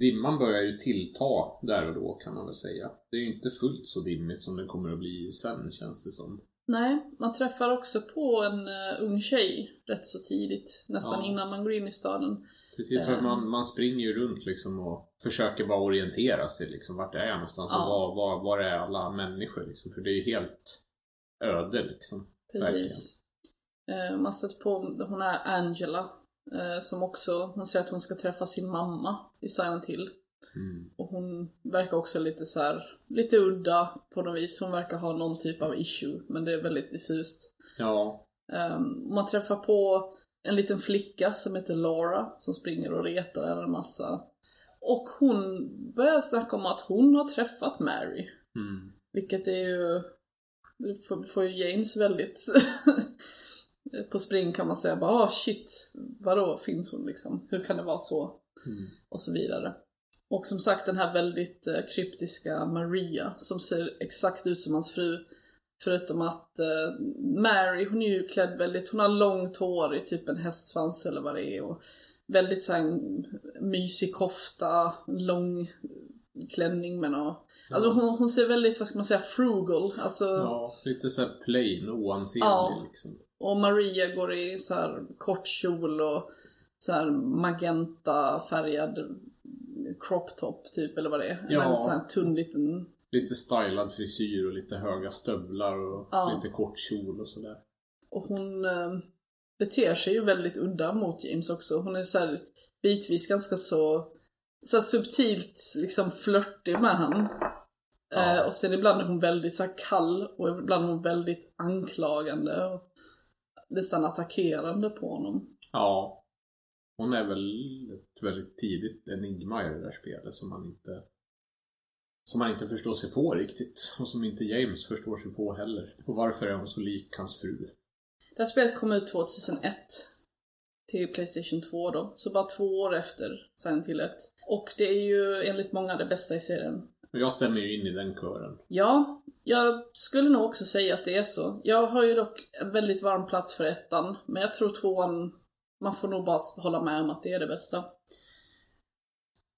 Dimman börjar ju tillta där och då kan man väl säga. Det är ju inte fullt så dimmigt som det kommer att bli sen känns det som. Nej, man träffar också på en uh, ung tjej rätt så tidigt, nästan Ja. innan man går in i staden. Precis, för att Ehm. man, man springer ju runt liksom och försöker bara orientera sig liksom. Vart är jag någonstans och Ja. var, var, var är alla människor liksom? För det är ju helt öde liksom. Precis. Eh, man stöter på, hon är Angela, eh, som också, hon säger att hon ska träffa sin mamma i Silent Hill. Mm. Och hon verkar också lite så här, lite udda på något vis. Hon verkar ha någon typ av issue, men det är väldigt diffust. Ja, Um, man träffar på en liten flicka som heter Laura som springer och retar henne en massa. Och hon börjar snacka om att hon har träffat Mary. mm. Vilket är ju... Det får, får ju James väldigt på spring kan man säga. Bara, ah shit, vadå finns hon liksom? Hur kan det vara så? Mm. Och så vidare. Och som sagt den här väldigt eh, kryptiska Maria som ser exakt ut som hans fru. Förutom att eh, Mary, hon är ju klädd väldigt, hon har långt hår i typ en hästsvans eller vad det är. Och väldigt så här, en mysig kofta, lång klänning med något. Alltså hon, hon ser väldigt, vad ska man säga, frugal. Alltså, Ja, lite såhär plain, oansenlig Ja. liksom. Och Maria går i så här kort kjol och så här magenta färgad crop top typ eller vad det är. Ja. En sån här tunn liten... Lite stylad frisyr och lite höga stövlar och Ja. lite kort kjol och sådär. Och hon eh, beter sig ju väldigt udda mot James också. Hon är så här bitvis ganska så, så subtilt liksom flörtig med han. Ja. Eh, och sen ibland är hon väldigt så kall och ibland är hon väldigt anklagande och nästan attackerande på honom. Ja. Hon är väl ett väldigt tidigt enigma i det där spelet som man inte som man inte förstår sig på riktigt. Och som inte James förstår sig på heller. Och varför är hon så lik hans fru? Det här spelet kom ut 2001 till Playstation 2 då, så bara två år efter Silent Hill 1. Och det är ju enligt många det bästa i serien. Och jag stämmer ju in i den kören. Ja, jag skulle nog också säga att det är så. Jag har ju dock en väldigt varm plats för ettan, men jag tror tvåan, man får nog bara hålla med om att det är det bästa.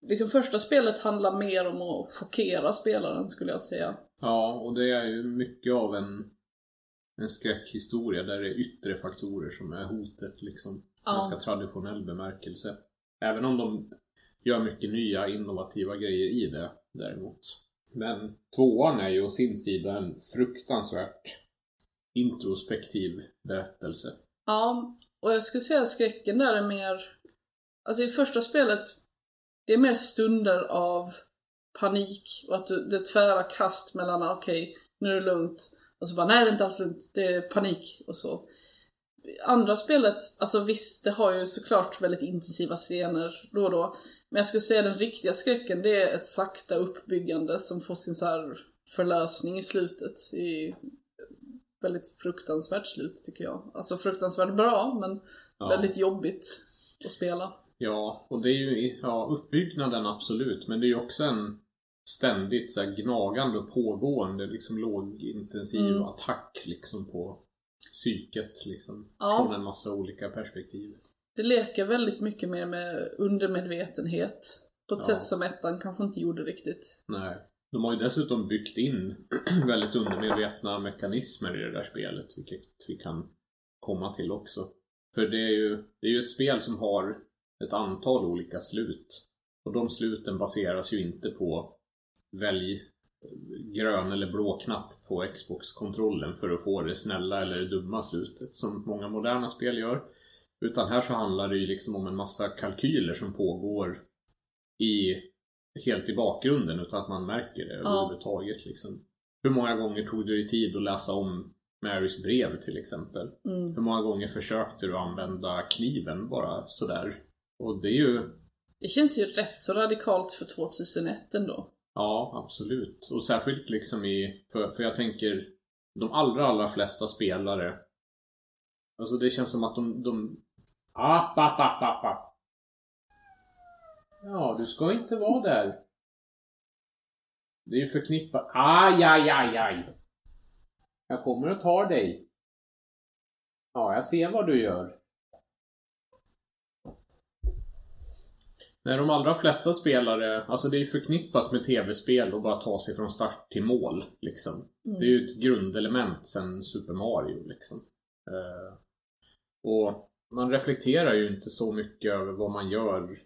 Liksom första spelet handlar mer om att chockera spelaren skulle jag säga. Ja, och det är ju mycket av en, en skräckhistoria där det är yttre faktorer som är hotet liksom. Ja. Ganska traditionell bemärkelse. Även om de gör mycket nya innovativa grejer i det däremot. Men tvåan är ju å sin sida en fruktansvärt introspektiv berättelse. Ja, och jag skulle säga att skräcken där är mer... Alltså i första spelet, det är mer stunder av panik och att du, det är tvära kast mellan okej, okej, nu är det lugnt och så bara nej det är inte alls lugnt, det är panik och så. Andra spelet, alltså visst det har ju såklart väldigt intensiva scener då och då. Men jag skulle säga den riktiga skräcken det är ett sakta uppbyggande som får sin så här förlösning i slutet. I väldigt fruktansvärt slut tycker jag. Alltså fruktansvärt bra men Ja. väldigt jobbigt att spela. Ja, och det är ju ja, uppbyggnaden absolut, men det är ju också en ständigt så gnagande och pågående liksom lågintensiv Mm. attack liksom på psyket liksom. Ja. Från en massa olika perspektiv. Det leker väldigt mycket mer med undermedvetenhet. På ett Ja. sätt som ettan kanske inte gjorde riktigt. Nej. De har ju dessutom byggt in väldigt undermedvetna mekanismer i det där spelet, vilket vi kan komma till också. För det är ju, det är ju ett spel som har ett antal olika slut. Och de sluten baseras ju inte på välj grön eller blå knapp på Xbox-kontrollen för att få det snälla eller det dumma slutet som många moderna spel gör. Utan här så handlar det ju liksom om en massa kalkyler som pågår i helt i bakgrunden utan att man märker det Ja. överhuvudtaget. Liksom. Hur många gånger tog du dig tid att läsa om Marys brev till exempel? Mm. Hur många gånger försökte du använda kniven bara sådär? Och det är ju, Det känns ju rätt så radikalt för 2001 ändå. ja absolut. Och särskilt liksom i, för, för jag tänker de allra allra flesta spelare Alltså det känns som att de, de App, app, app, app, app. Ja, du ska inte vara där. Det är ju förknippat. Aj, aj, aj, aj. Jag kommer och tar dig. Ja, jag ser vad du gör. Nej, de allra flesta spelare, alltså det är förknippat med tv-spel och bara ta sig från start till mål. Liksom. Mm. Det är ju ett grundelement sen Super Mario. Liksom. Eh, och man reflekterar ju inte så mycket över vad man gör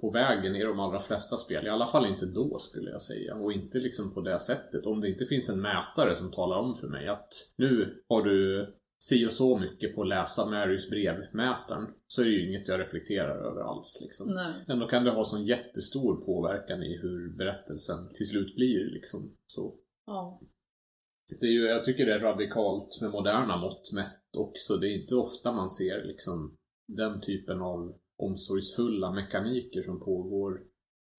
på vägen i de allra flesta spel. I alla fall inte då skulle jag säga. Och inte liksom på det sättet. Om det inte finns en mätare som talar om för mig att nu har du si och så mycket på att läsa Marys brevmätaren. Så är det ju inget jag reflekterar över alls. Liksom. Nej. Ändå kan det ha sån jättestor påverkan i hur berättelsen till slut blir. Liksom. Så. Ja. Det är ju, jag tycker det är radikalt med moderna mått mätt också. Det är inte ofta man ser liksom den typen av omsorgsfulla mekaniker som pågår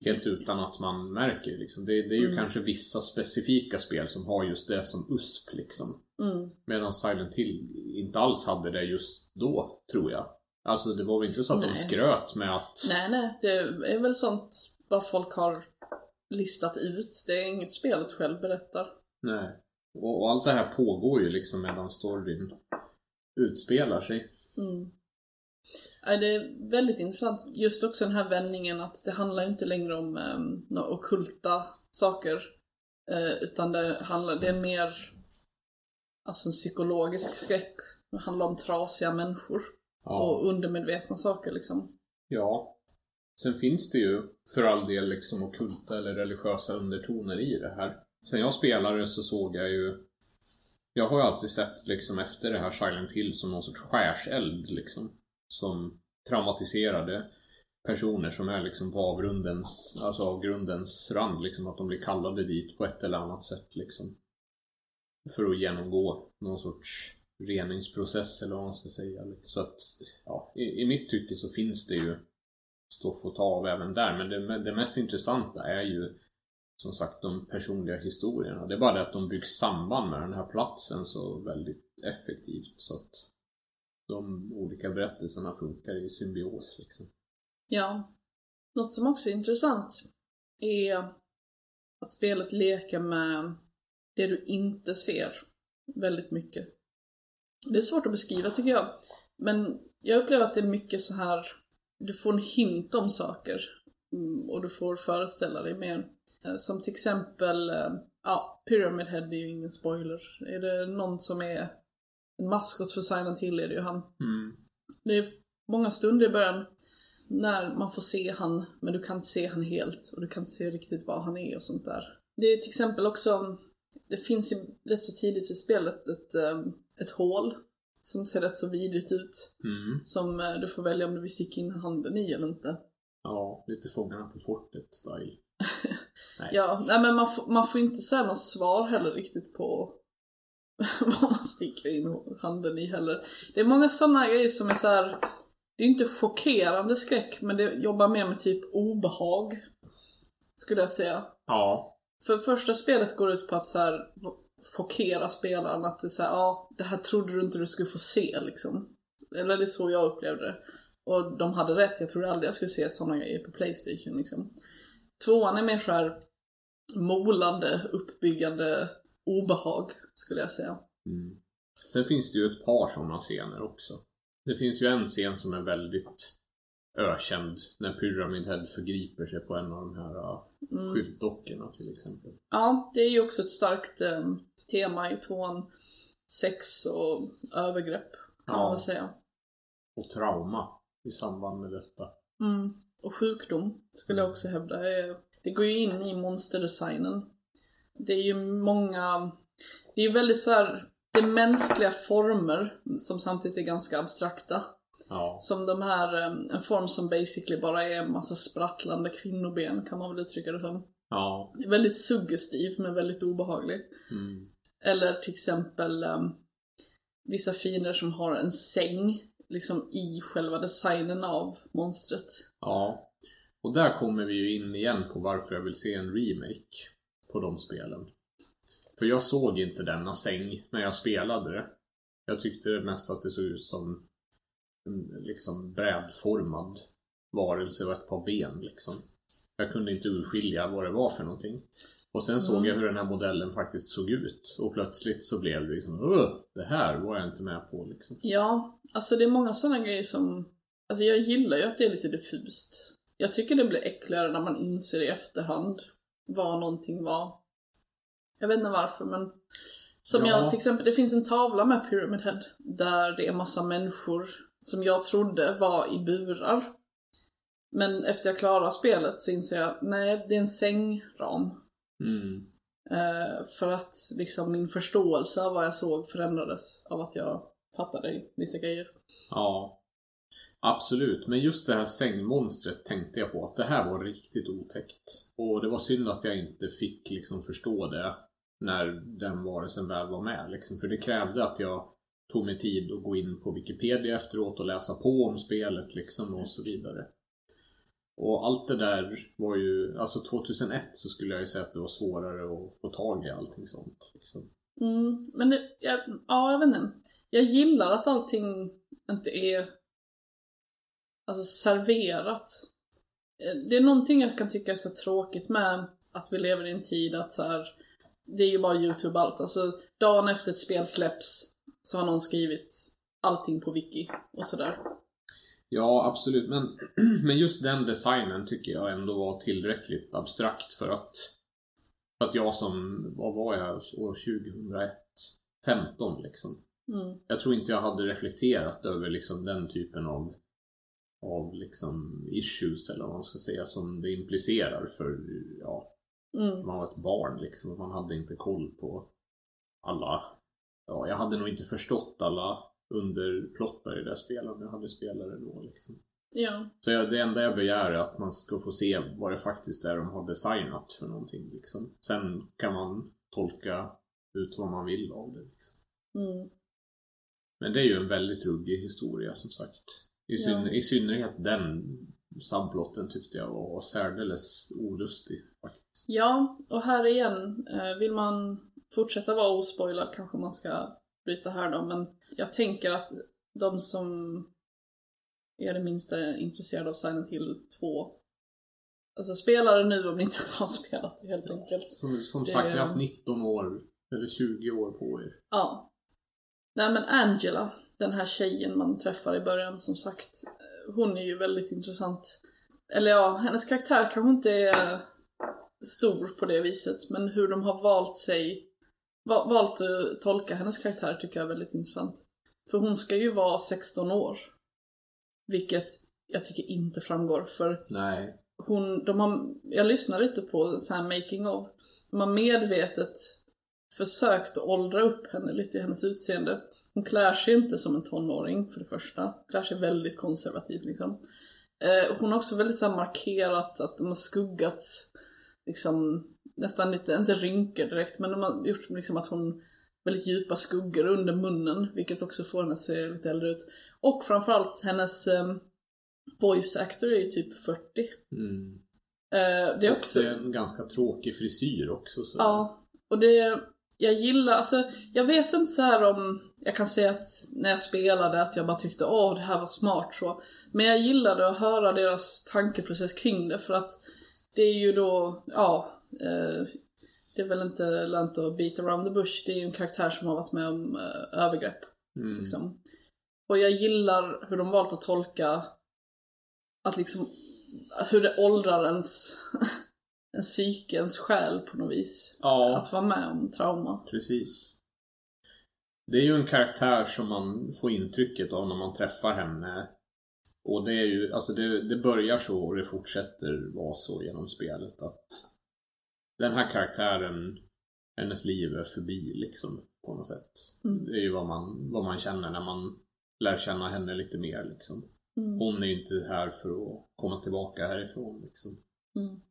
helt utan att man märker. Liksom. Det, det är ju Mm. kanske vissa specifika spel som har just det som USP. Liksom. Mm. Medan Silent Hill inte alls hade det just då, tror jag. Alltså det var väl inte så att Nej. de skröt med att Nej, nej. Det är väl sånt vad folk har listat ut. Det är inget spelet själv berättar. Nej. Och, och allt det här pågår ju liksom medan storyn utspelar sig. Mm. Ja, det är väldigt intressant. Just också den här vändningen att det handlar inte längre om um, några okulta saker. Uh, utan det handlar, det är mer alltså en psykologisk skräck. Det handlar om trasiga människor. Ja. Och undermedvetna saker liksom. Ja. Sen finns det ju för all del liksom okulta eller religiösa undertoner i det här. Sen jag spelade så såg jag ju jag har ju alltid sett liksom efter det här Silent Hill som någon sorts skärseld liksom. Som traumatiserade personer som är liksom på avrundens, alltså avgrundens rand liksom. Att de blir kallade dit på ett eller annat sätt liksom. För att genomgå någon sorts reningsprocess eller vad man ska säga. Så att, ja, i, i mitt tycke så finns det ju stoff att ta av även där. Men det, det mest intressanta är ju som sagt de personliga historierna. Det är bara det att de byggs samman med den här platsen så väldigt effektivt så att de olika berättelserna funkar i symbios. Liksom. Ja. Något som också är intressant är att spelet leker med det du inte ser väldigt mycket. Det är svårt att beskriva tycker jag. Men jag upplever att det är mycket så här du får en hint om saker mm, och du får föreställa dig mer. Eh, som till exempel, eh, ja, Pyramid Head är ju ingen spoiler. Är det någon som är en maskot för Silent Hill är det ju han. Mm. Det är många stunder i början när man får se han, men du kan inte se han helt och du kan inte se riktigt vad han är och sånt där. Det är till exempel också, det finns rätt så tidigt i spelet ett, eh, ett hål som ser rätt så vidrigt ut. Mm. Som du får välja om du vill sticka in handen i eller inte. Ja, lite Fångarna på fortet-style. Nej. Ja, nej men man, får, man får inte säga något svar heller riktigt på vad man sticker in handen i heller. Det är många sådana grejer som är så här. Det är inte chockerande skräck, men det jobbar mer med typ obehag. Skulle jag säga. Ja. För första spelet går ut på att så här, chockera spelaren. Att det är så här, ja, det här trodde du inte du skulle få se liksom. Eller det är så jag upplevde det. Och de hade rätt, jag trodde aldrig jag skulle se sådana grejer på Playstation liksom. Tvåan är mer såhär molande, uppbyggande obehag, skulle jag säga. Mm. Sen finns det ju ett par sådana scener också. Det finns ju en scen som är väldigt ökänd när Pyramid Head förgriper sig på en av de här uh, mm. skyltdockorna till exempel. Ja, det är ju också ett starkt um, tema i tvåan. Sex och övergrepp, kan ja. man väl säga. Och trauma i samband med detta. Mm. Och sjukdom, skulle jag också hävda. Det går ju in i monsterdesignen. Det är ju många... Det är ju väldigt så här, Det är mänskliga former som samtidigt är ganska abstrakta. Ja. Som de här, en form som basically bara är en massa sprattlande kvinnoben kan man väl uttrycka det som. Ja. Väldigt suggestiv men väldigt obehaglig. Mm. Eller till exempel um, vissa fiender som har en säng liksom i själva designen av monstret. Ja. Och där kommer vi ju in igen på varför jag vill se en remake på de spelen. För jag såg inte denna säng när jag spelade det. Jag tyckte mest att det såg ut som en liksom brädformad varelse och ett par ben liksom. Jag kunde inte urskilja vad det var för någonting. Och sen såg mm. jag hur den här modellen faktiskt såg ut. Och plötsligt så blev det liksom det här var jag inte med på liksom. Ja, alltså det är många sådana grejer som... Alltså jag gillar ju att det är lite diffust. Jag tycker det blir äckligare när man inser i efterhand vad någonting var. Jag vet inte varför men... Som ja. jag till exempel, det finns en tavla med Pyramid Head. Där det är massa människor som jag trodde var i burar. Men efter jag klarar spelet så inser jag, nej det är en sängram. Mm. Uh, för att liksom min förståelse av vad jag såg förändrades av att jag fattade vissa grejer. Ja. Absolut, men just det här sängmonstret tänkte jag på att det här var riktigt otäckt. Och det var synd att jag inte fick liksom förstå det när den varelsen väl var med. Liksom. För det krävde att jag tog mig tid att gå in på Wikipedia efteråt och läsa på om spelet liksom och så vidare. Och allt det där var ju, alltså 2001 så skulle jag ju säga att det var svårare att få tag i allting sånt. Liksom. Mm, men det, jag, ja, jag vet inte. Jag gillar att allting inte är alltså serverat. eh, det är någonting jag kan tycka är så tråkigt med att vi lever i en tid att så här, det är ju bara YouTube allt. Alltså dagen efter ett spel släpps så har någon skrivit allting på wiki och sådär. Ja, absolut. Men, men just den designen tycker jag ändå var tillräckligt abstrakt för att, för att jag som, vad var jag, år 2001? 15 liksom. Mm. Jag tror inte jag hade reflekterat över liksom den typen av, av liksom issues eller vad man ska säga som det implicerar för, ja, Mm. man var ett barn liksom. Man hade inte koll på alla, ja, jag hade nog inte förstått alla underplottar i det spelet om jag hade spelat det då liksom. Ja. Så jag, det enda jag begär är att man ska få se vad det faktiskt är de har designat för någonting. Liksom. Sen kan man tolka ut vad man vill av det. Liksom. Mm. Men det är ju en väldigt ruggig historia som sagt. I, syn- Ja. i synnerhet den subplotten tyckte jag var särdeles olustig. Faktiskt. Ja, och här igen, eh, vill man fortsätta vara ospoilad kanske man ska bryta här då, men jag tänker att de som är det minsta intresserade av Silent Hill 2, alltså spela det nu om ni inte har spelat det helt enkelt. Som, som sagt, ni har haft 19 år, eller 20 år på er. Ja. Nej men Angela, den här tjejen man träffar i början som sagt, hon är ju väldigt intressant. Eller ja, hennes karaktär kanske inte är stor på det viset, men hur de har valt sig, va- valt att tolka hennes karaktär tycker jag är väldigt intressant. För hon ska ju vara 16 år. Vilket jag tycker inte framgår, för Nej. hon, de har, jag lyssnar lite på så här making of. De har medvetet försökt att åldra upp henne lite i hennes utseende. Hon klär sig inte som en tonåring för det första. Klär sig väldigt konservativt liksom. Eh, hon har också väldigt så här markerat att de har skuggat liksom nästan lite, inte rynkor direkt, men de har gjort liksom att hon väldigt djupa skuggor under munnen, vilket också får henne att se lite äldre ut. Och framförallt hennes eh, voice actor är ju typ 40. Mm. Eh, det är Och också... är en ganska tråkig frisyr också. Så. Ja, och det... Jag gillar, alltså jag vet inte så här om jag kan säga att när jag spelade att jag bara tyckte åh det här var smart så. Men jag gillade att höra deras tankeprocess kring det för att det är ju då, ja, eh, det är väl inte lönt att beat around the bush. Det är ju en karaktär som har varit med om eh, övergrepp. Mm. Liksom. Och jag gillar hur de valt att tolka att liksom, hur det åldrar ens, ens psyke, ens själ på något vis. Ja, Att vara med om trauma. precis. Det är ju en karaktär som man får intrycket av när man träffar henne. Och det är ju, alltså det, det börjar så och det fortsätter vara så genom spelet att den här karaktären, hennes liv är förbi liksom på något sätt. Mm. Det är ju vad man, vad man känner när man lär känna henne lite mer liksom. Mm. Hon är ju inte här för att komma tillbaka härifrån liksom. Mm.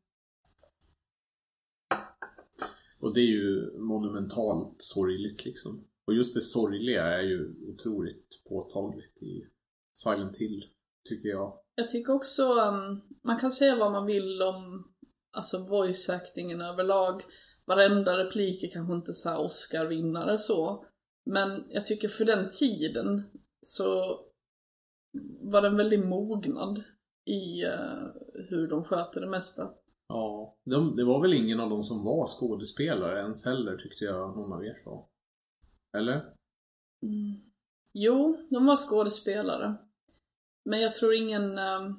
Och det är ju monumentalt sorgligt liksom. Och just det sorgliga är ju otroligt påtagligt i Silent Hill, tycker jag. Jag tycker också, um, man kan säga vad man vill om alltså voice actingen överlag. Varenda replik är kanske inte så Oscar-vinnare så. Men jag tycker för den tiden så var den väldigt mognad i uh, hur de sköter det mesta. Ja, de, det var väl ingen av dem som var skådespelare ens heller, tyckte jag någon av er sa. Eller? Mm. Jo, de var skådespelare. Men jag tror ingen eh,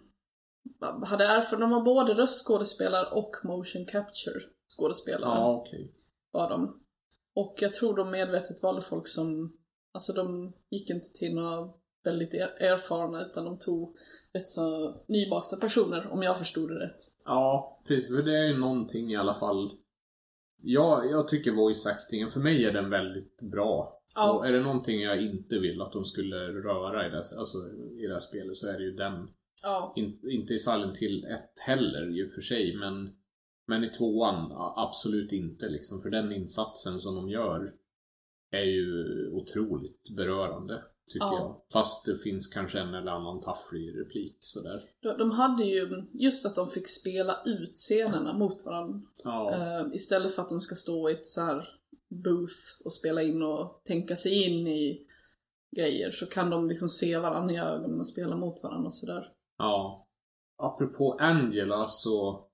hade erfarenhet. De var både röstskådespelare och motion capture skådespelare. Ja, okej. var de. Och jag tror de medvetet valde folk som, alltså de gick inte till några väldigt er- erfarna utan de tog rätt så nybakta personer om jag förstod det rätt. Ja, precis. För det är ju någonting i alla fall. Ja, jag tycker voice actingen, för mig är den väldigt bra. Ja. Och är det någonting jag inte vill att de skulle röra i det, alltså, i det här spelet så är det ju den. Ja. In, inte i Silent Hill 1 heller i och för sig, men, men i tvåan absolut inte liksom. För den insatsen som de gör är ju otroligt berörande, tycker Ja. jag. Fast det finns kanske en eller annan tafflig replik sådär. De, de hade ju, just att de fick spela ut scenerna mot varandra. Ja, Eh, istället för att de ska stå i ett så här booth och spela in och tänka sig in i grejer så kan de liksom se varandra i ögonen och spela mot varandra och sådär. ja. apropå Angela så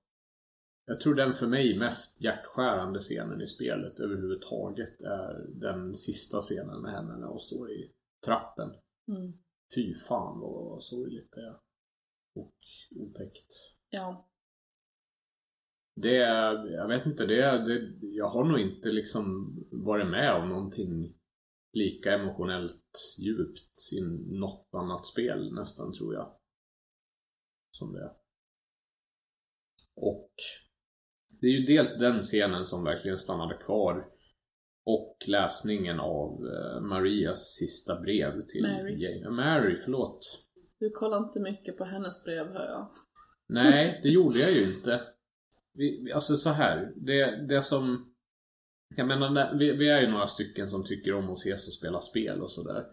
jag tror den för mig mest hjärtskärande scenen i spelet överhuvudtaget är den sista scenen med henne när hon står i trappen. Mm. Fy fan vad sorgligt det är. Och otäckt. Ja. Det är, jag vet inte, det, det jag har nog inte liksom varit med om någonting lika emotionellt djupt i något annat spel nästan tror jag. Som det. Och det är ju dels den scenen som verkligen stannade kvar och läsningen av eh, Marias sista brev till Mary. Jane. Mary, förlåt. Du kollar inte mycket på hennes brev hör jag. Nej, det gjorde jag ju inte. Vi, alltså så här, det, det som... Jag menar, vi, vi är ju några stycken som tycker om att ses och spela spel och sådär.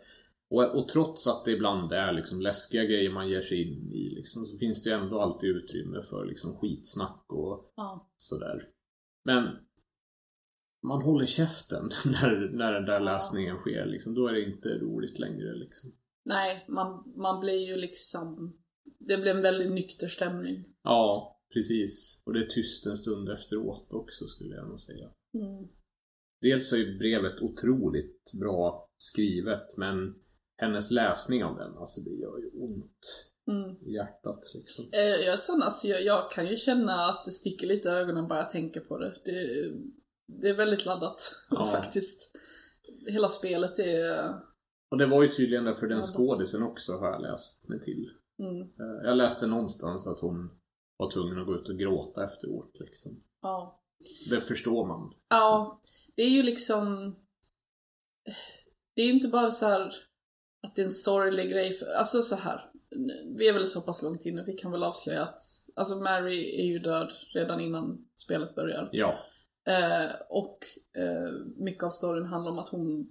Och, och trots att det ibland är liksom läskiga grejer man ger sig in i liksom, så finns det ju ändå alltid utrymme för liksom skitsnack och Ja. sådär. Men man håller käften när, när den där läsningen sker. Liksom. Då är det inte roligt längre. Liksom. Nej, man, man blir ju liksom... Det blir en väldigt nykter stämning. Ja, precis. Och det är tyst en stund efteråt också skulle jag nog säga. Mm. Dels är ju brevet otroligt bra skrivet men hennes läsning av den, alltså det gör ju ont Mm. i hjärtat liksom. Eh, Jag, är sån, alltså, jag, jag kan ju känna att det sticker lite i ögonen bara jag tänker på det. Det, det är väldigt laddat Ja. faktiskt. Hela spelet är... Och det var ju tydligen därför den skådisen också har jag läst mig till. Mm, Eh, Jag läste någonstans att hon var tvungen att gå ut och gråta efteråt liksom. ja. Det förstår man. ja, det är ju liksom... Det är ju inte bara så här att det är en sorglig grej. För, alltså så här. Vi är väl så pass långt inne, vi kan väl avslöja att alltså Mary är ju död redan innan spelet börjar. Ja. Eh, och eh, mycket av storyn handlar om att hon,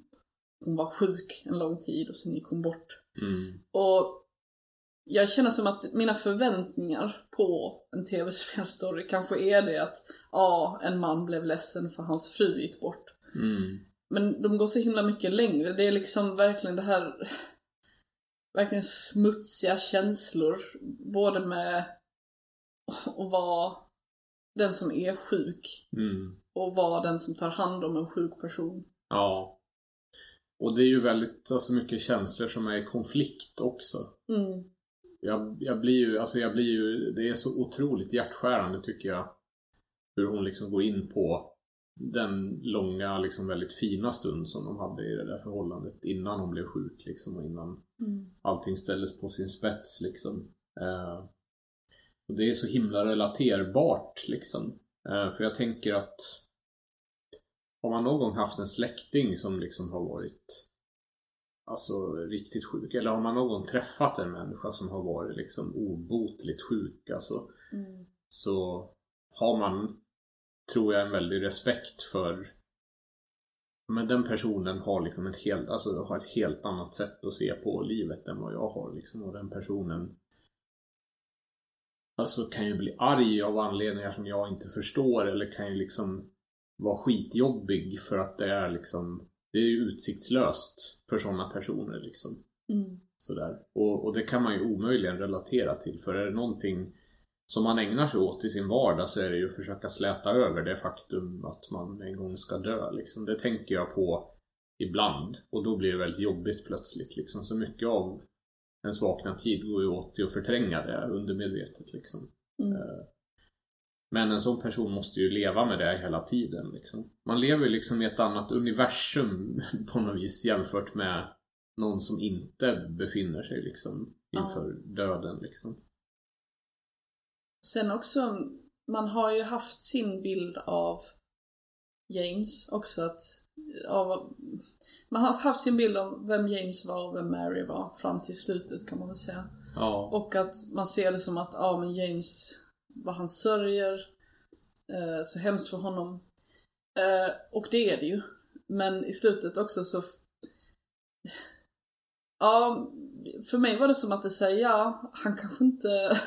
hon var sjuk en lång tid och sen gick hon bort. Mm. Och jag känner som att mina förväntningar på en tv-spelstory kanske är det att ja, en man blev ledsen för hans fru gick bort. Mm. Men de går så himla mycket längre. Det är liksom verkligen det här verkligen smutsiga känslor. Både med att vara den som är sjuk Mm. Och vara den som tar hand om en sjuk person. Ja. Och det är ju väldigt alltså, mycket känslor som är i konflikt också. Mm. Jag, jag blir ju, alltså jag blir ju, det är så otroligt hjärtskärande tycker jag. Hur hon liksom går in på den långa, liksom väldigt fina stund som de hade i det där förhållandet innan hon blev sjuk liksom och innan Mm. allting ställdes på sin spets liksom. Eh, och det är så himla relaterbart liksom. Eh, för jag tänker att har man någon gång haft en släkting som liksom har varit alltså riktigt sjuk eller har man någon gång träffat en människa som har varit liksom obotligt sjuk alltså Mm. så har man, tror jag, en väldig respekt för men den personen har liksom ett helt, alltså har ett helt annat sätt att se på livet än vad jag har liksom. Och den personen Alltså kan ju bli arg av anledningar som jag inte förstår eller kan ju liksom vara skitjobbig för att det är liksom Det är utsiktslöst för sådana personer liksom. Mm. Sådär. Och, och det kan man ju omöjligen relatera till för är det någonting som man ägnar sig åt i sin vardag så är det ju att försöka släta över det faktum att man en gång ska dö. Liksom. Det tänker jag på ibland och då blir det väldigt jobbigt plötsligt. Liksom. Så mycket av ens vakna tid går ju åt till att förtränga det undermedvetet. Liksom. Mm. Men en sån person måste ju leva med det hela tiden. Liksom. Man lever ju liksom i ett annat universum på något vis jämfört med någon som inte befinner sig liksom inför döden. Liksom. Sen också, man har ju haft sin bild av James också att av, man har haft sin bild av vem James var och vem Mary var fram till slutet kan man väl säga. Ja. Och att man ser det som att, ja men James, vad han sörjer, eh, så hemskt för honom. Eh, och det är det ju. Men i slutet också så... Ja, för mig var det som att det säger, ja, han kanske inte...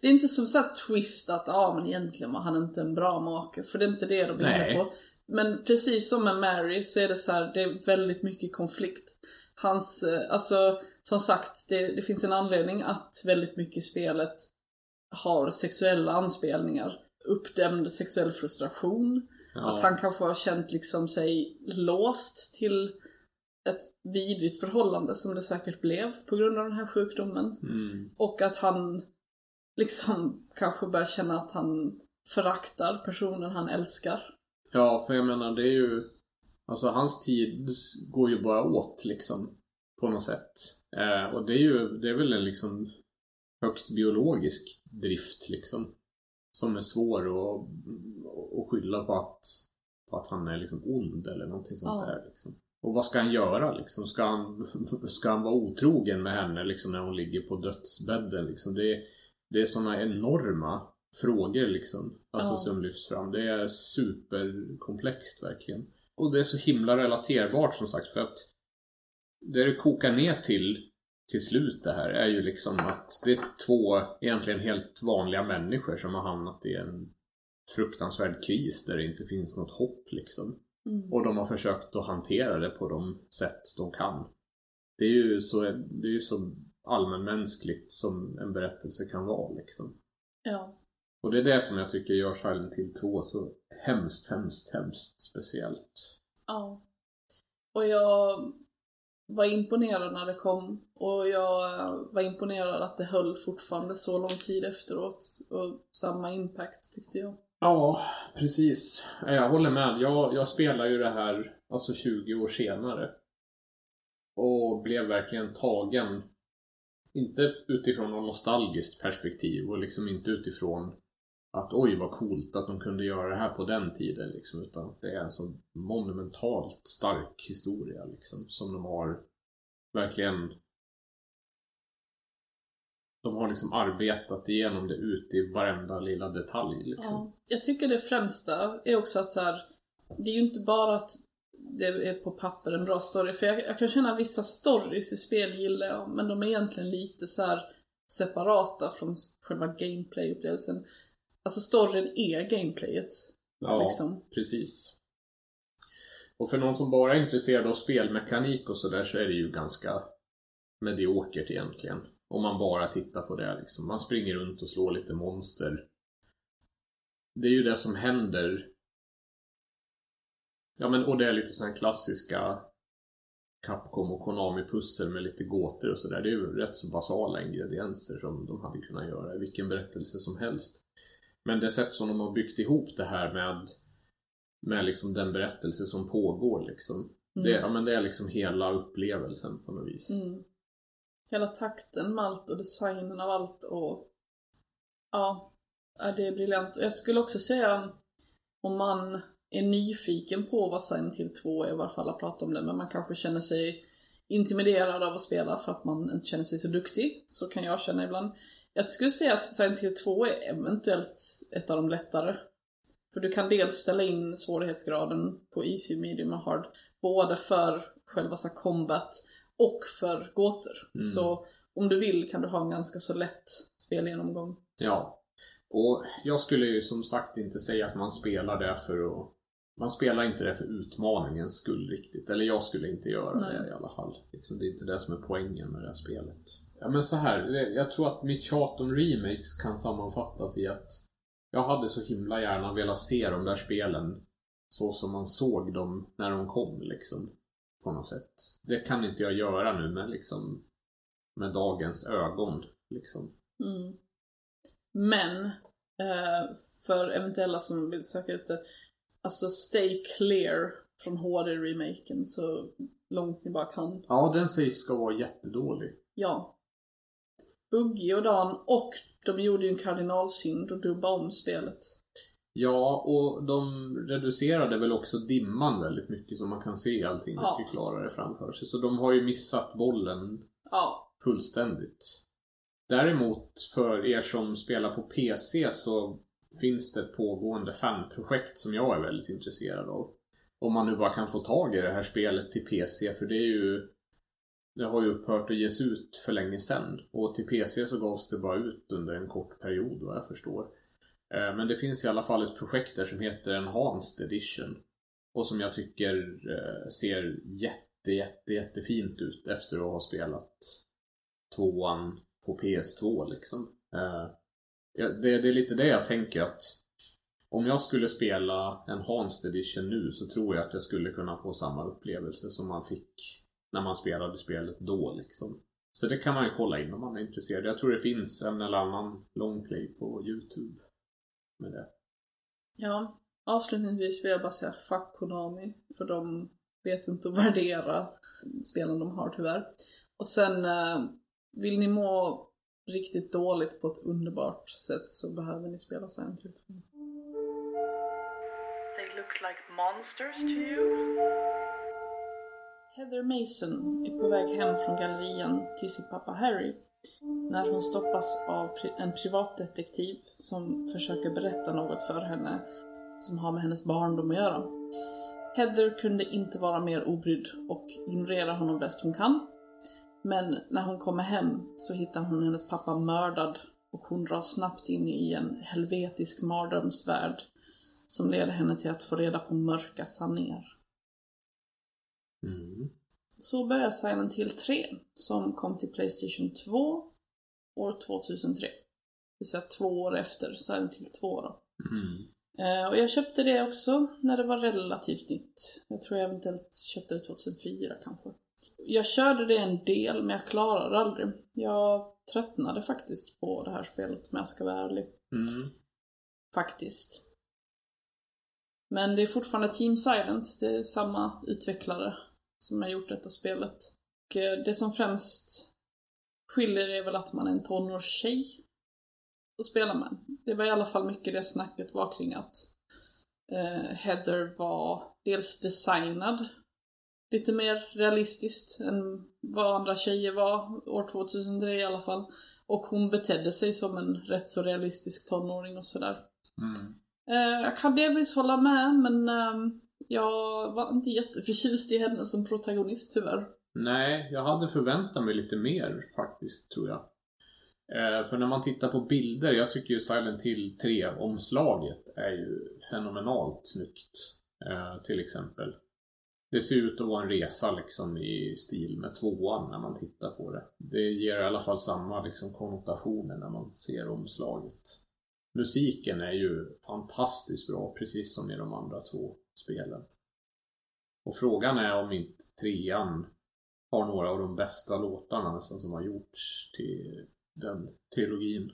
Det är inte som så här twist att, ja men egentligen var han inte en bra make, för det är inte det de är inne på. Men precis som med Mary så är det så här, det är väldigt mycket konflikt. Hans, eh, alltså som sagt, det, det finns en anledning att väldigt mycket i spelet har sexuella anspelningar. Uppdämd sexuell frustration. Ja. Att han kanske har känt liksom sig låst till ett vidrigt förhållande som det säkert blev på grund av den här sjukdomen. Mm. Och att han liksom kanske börjar känna att han föraktar personen han älskar. Ja, för jag menar det är ju... Alltså hans tid går ju bara åt liksom. På något sätt. Eh, och det är ju, det är väl en liksom högst biologisk drift liksom. Som är svår att, att skylla på att, på att han är liksom ond eller någonting sånt Ja. där liksom. Och vad ska han göra liksom? Ska han, ska han vara otrogen med henne liksom när hon ligger på dödsbädden liksom? Det, är- det är sådana enorma frågor liksom. Alltså Ja. som lyfts fram. Det är superkomplext verkligen. Och det är så himla relaterbart som sagt för att det det kokar ner till till slut det här är ju liksom att det är två egentligen helt vanliga människor som har hamnat i en fruktansvärd kris där det inte finns något hopp liksom. Mm. Och de har försökt att hantera det på de sätt de kan. Det är ju så, det är ju så allmänmänskligt som en berättelse kan vara liksom. Ja. Och det är det som jag tycker gör Silent Hill 2 så hemskt, hemskt, hemskt speciellt. Ja. Och jag var imponerad när det kom. Och jag var imponerad att det höll fortfarande så lång tid efteråt. Och samma impact tyckte jag. Ja, precis. Jag håller med. Jag, jag spelar ju det här alltså 20 år senare. Och blev verkligen tagen. Inte utifrån något nostalgiskt perspektiv och liksom inte utifrån att oj vad coolt att de kunde göra det här på den tiden liksom. Utan att det är en så monumentalt stark historia liksom. Som de har verkligen de har liksom arbetat igenom det ut i varenda lilla detalj liksom. Ja. Jag tycker det främsta är också att så här, det är ju inte bara att det är på papper en bra story. För jag, jag kan känna att vissa stories i spel gillar jag, men de är egentligen lite så här separata från själva gameplay-upplevelsen. Alltså storyn är gameplayet. Ja, Liksom. precis. Och för någon som bara är intresserad av spelmekanik och sådär så är det ju ganska mediokert egentligen. Om man bara tittar på det liksom. Man springer runt och slår lite monster. Det är ju det som händer. Ja men och det är lite sådana klassiska Capcom och Konami-pussel med lite gåtor och sådär. Det är ju rätt så basala ingredienser som de hade kunnat göra i vilken berättelse som helst. Men det sätt som de har byggt ihop det här med med liksom den berättelse som pågår liksom. Det, ja, men det är liksom hela upplevelsen på något vis. Mm. Hela takten med allt och designen av allt och... Ja, det är briljant. Jag skulle också säga om man är nyfiken på vad Silent Hill 2 är, fall har pratat om det, men man kanske känner sig intimiderad av att spela för att man inte känner sig så duktig. Så kan jag känna ibland. Jag skulle säga att Silent Hill 2 är eventuellt ett av de lättare. För du kan dels ställa in svårighetsgraden på Easy, Medium och Hard. Både för själva så combat och för gåtor. Mm. Så om du vill kan du ha en ganska så lätt spelgenomgång. Ja. Och jag skulle ju som sagt inte säga att man spelar det för att man spelar inte det för utmaningens skull riktigt. Eller jag skulle inte göra Nej. det i alla fall. Liksom, det är inte det som är poängen med det här spelet. Ja men så här, jag tror att mitt tjat om remakes kan sammanfattas i att jag hade så himla gärna velat se de där spelen så som man såg dem när de kom liksom. På något sätt. Det kan inte jag göra nu med liksom med dagens ögon liksom. Mm. Men, eh, för eventuella som vill söka ut det, alltså stay clear från HD-remaken så långt ni bara kan. Ja, den sägs ska vara jättedålig. Ja. Buggy och Dan, och de gjorde ju en kardinalsynd och dubbade om spelet. Ja, och de reducerade väl också dimman väldigt mycket så man kan se allting Ja. mycket klarare framför sig. Så de har ju missat bollen Ja, fullständigt. Däremot för er som spelar på PC så finns det ett pågående fanprojekt som jag är väldigt intresserad av. Om man nu bara kan få tag i det här spelet till PC för det är ju det har ju upphört att ges ut för länge sedan. Och till PC så gavs det bara ut under en kort period vad jag förstår. Eh, men det finns i alla fall ett projekt där som heter Enhanced Edition. Och som jag tycker eh, ser jätte, jätte, jättefint ut efter att ha spelat tvåan på PS2 liksom. Eh, det, det är lite det jag tänker att om jag skulle spela Enhanced Edition nu så tror jag att jag skulle kunna få samma upplevelse som man fick när man spelade spelet då liksom. Så det kan man ju kolla in om man är intresserad. Jag tror det finns en eller annan longplay på Youtube med det. Ja, avslutningsvis vill jag bara säga fuck Konami, för de vet inte att värdera spelen de har tyvärr. Och sen, eh, vill ni må riktigt dåligt på ett underbart sätt så behöver ni spela Silent Hill 2. They look like monsters to you? Heather Mason är på väg hem från gallerian till sin pappa Harry när hon stoppas av en privatdetektiv som försöker berätta något för henne som har med hennes barndom att göra. Heather kunde inte vara mer obrydd och ignorerar honom bäst hon kan. Men när hon kommer hem så hittar hon hennes pappa mördad och hon dras snabbt in i en helvetisk mardrömsvärld som leder henne till att få reda på mörka sanningar. Mm. Så börjar Silent Hill 3, som kom till Playstation 2 år 2003. Det vill säga två år efter Silent Hill 2 då. Mm. Eh, och jag köpte det också när det var relativt nytt. Jag tror jag eventuellt köpte det 2004 kanske. Jag körde det en del, men jag klarade aldrig. Jag tröttnade faktiskt på det här spelet, om jag ska vara ärlig. Mm. Faktiskt. Men det är fortfarande Team Silence, det är samma utvecklare som har gjort detta spelet. Och eh, det som främst skiljer är väl att man är en tonårstjej att spela med. Det var i alla fall mycket det snacket var kring att eh, Heather var dels designad lite mer realistiskt än vad andra tjejer var, år 2003 i alla fall. Och hon betedde sig som en rätt så realistisk tonåring och sådär. Mm. Eh, jag kan delvis hålla med, men ehm, jag var inte jätteförtjust i henne som protagonist tyvärr. Nej, jag hade förväntat mig lite mer faktiskt, tror jag. Eh, för när man tittar på bilder, jag tycker ju Silent Hill 3-omslaget är ju fenomenalt snyggt. Eh, till exempel. Det ser ut att vara en resa liksom i stil med tvåan när man tittar på det. Det ger i alla fall samma liksom, konnotationer när man ser omslaget. Musiken är ju fantastiskt bra, precis som i de andra två spelen. Och frågan är om inte trean har några av de bästa låtarna nästan som har gjorts till den trilogin.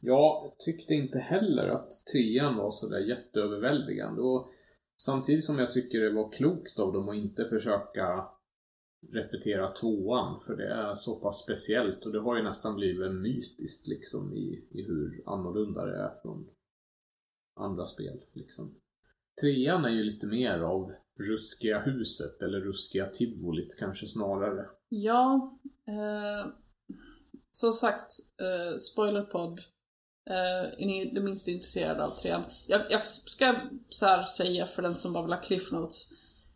Jag tyckte inte heller att trean var sådär jätteöverväldigande och samtidigt som jag tycker det var klokt av dem att inte försöka repetera tvåan för det är så pass speciellt och det har ju nästan blivit mytiskt liksom i, i hur annorlunda det är från andra spel liksom. Trean är ju lite mer av ruskiga huset eller ruskiga tivolit kanske snarare. Ja, eh, som sagt, eh, spoilerpodd. Eh, är ni det minsta intresserade av trean? Jag, jag ska så här säga för den som bara vill ha cliff notes.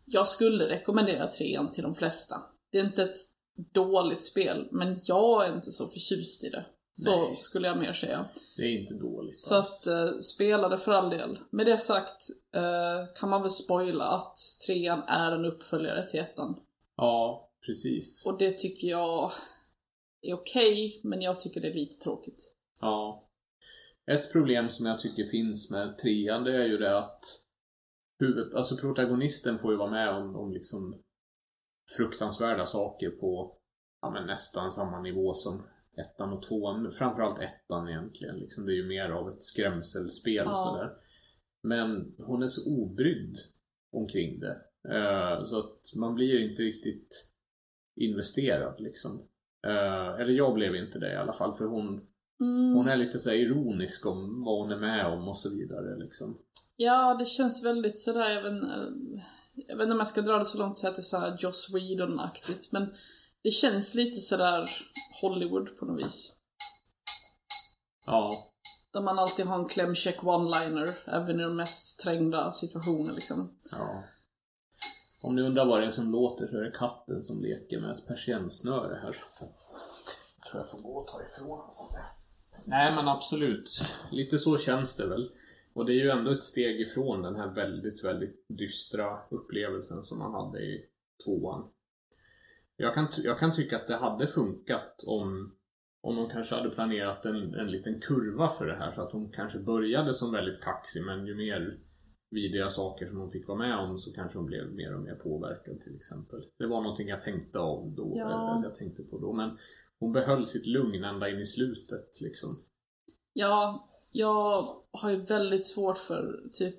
Jag skulle rekommendera trean till de flesta. Det är inte ett dåligt spel, men jag är inte så förtjust i det. Så Nej. skulle jag mer säga. Det är inte dåligt Så alls. att eh, spela det för all del. Med det sagt eh, kan man väl spoila att trean är en uppföljare till ettan. Ja, precis. Och det tycker jag är okej, men jag tycker det är lite tråkigt. Ja. Ett problem som jag tycker finns med trean det är ju det att huvud, alltså protagonisten får ju vara med om, om liksom fruktansvärda saker på ja, men nästan samma nivå som ettan och tvåan. Framförallt ettan egentligen. Liksom, det är ju mer av ett skrämselspel Ja. sådär. Men hon är så obrydd omkring det. Eh, så att man blir inte riktigt investerad liksom. Eh, eller jag blev inte det i alla fall för hon Mm. hon är lite så ironisk om vad hon är med om och så vidare liksom. Ja, det känns väldigt sådär, jag vet, jag vet inte om jag ska dra det så långt så att det är såhär Joss Whedon-aktigt, men det känns lite sådär Hollywood på något vis. Ja. Där man alltid har en klämkäck one-liner, även i de mest trängda situationer liksom. Ja. Om ni undrar vad det är som låter så är det katten som leker med ett persiennsnöre här. Jag tror jag får gå och ta ifrån honom det. Nej men absolut. Lite så känns det väl. Och det är ju ändå ett steg ifrån den här väldigt, väldigt dystra upplevelsen som man hade i tvåan. Jag kan, jag kan tycka att det hade funkat om om de kanske hade planerat en, en liten kurva för det här så att hon kanske började som väldigt kaxig men ju mer vidriga saker som hon fick vara med om så kanske hon blev mer och mer påverkad till exempel. Det var någonting jag tänkte av då, Ja. eller jag tänkte på då. Men hon behöll sitt lugn ända in i slutet liksom. Ja, jag har ju väldigt svårt för typ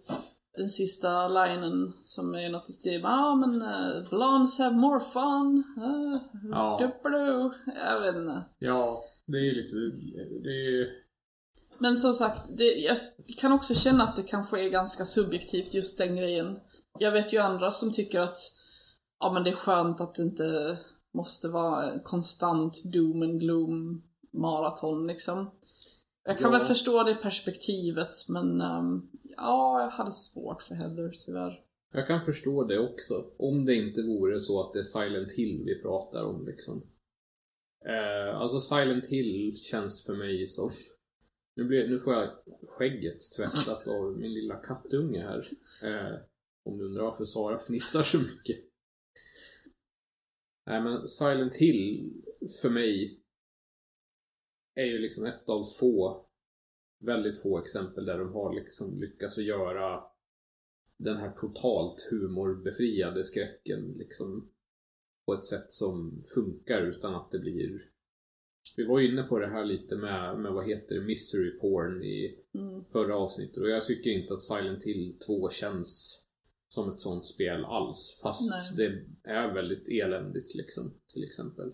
den sista linen som är något i stil med ah, men uh, blondes have more fun. Uh, Ja. Duplo. Jag vet inte. Ja, det är ju lite... Det är ju... Men som sagt, det, jag kan också känna att det kanske är ganska subjektivt just den grejen. Jag vet ju andra som tycker att ja men det är skönt att det inte måste vara konstant doom and gloom maraton liksom. Jag kan Ja. väl förstå det perspektivet men ehm, ja, jag hade svårt för Heather tyvärr. Jag kan förstå det också. Om det inte vore så att det är Silent Hill vi pratar om liksom. Eh, alltså Silent Hill känns för mig som... Nu, blir, nu får jag skägget tvättat av min lilla kattunge här. Eh, om du undrar varför Sara fnissar så mycket. Nej men Silent Hill för mig är ju liksom ett av få, väldigt få exempel där de har liksom lyckats att göra den här totalt humorbefriade skräcken liksom på ett sätt som funkar utan att det blir vi var ju inne på det här lite med, med vad heter det, misery porn i Mm. förra avsnittet och jag tycker inte att Silent Hill 2 känns som ett sånt spel alls fast Nej. det är väldigt eländigt liksom till exempel.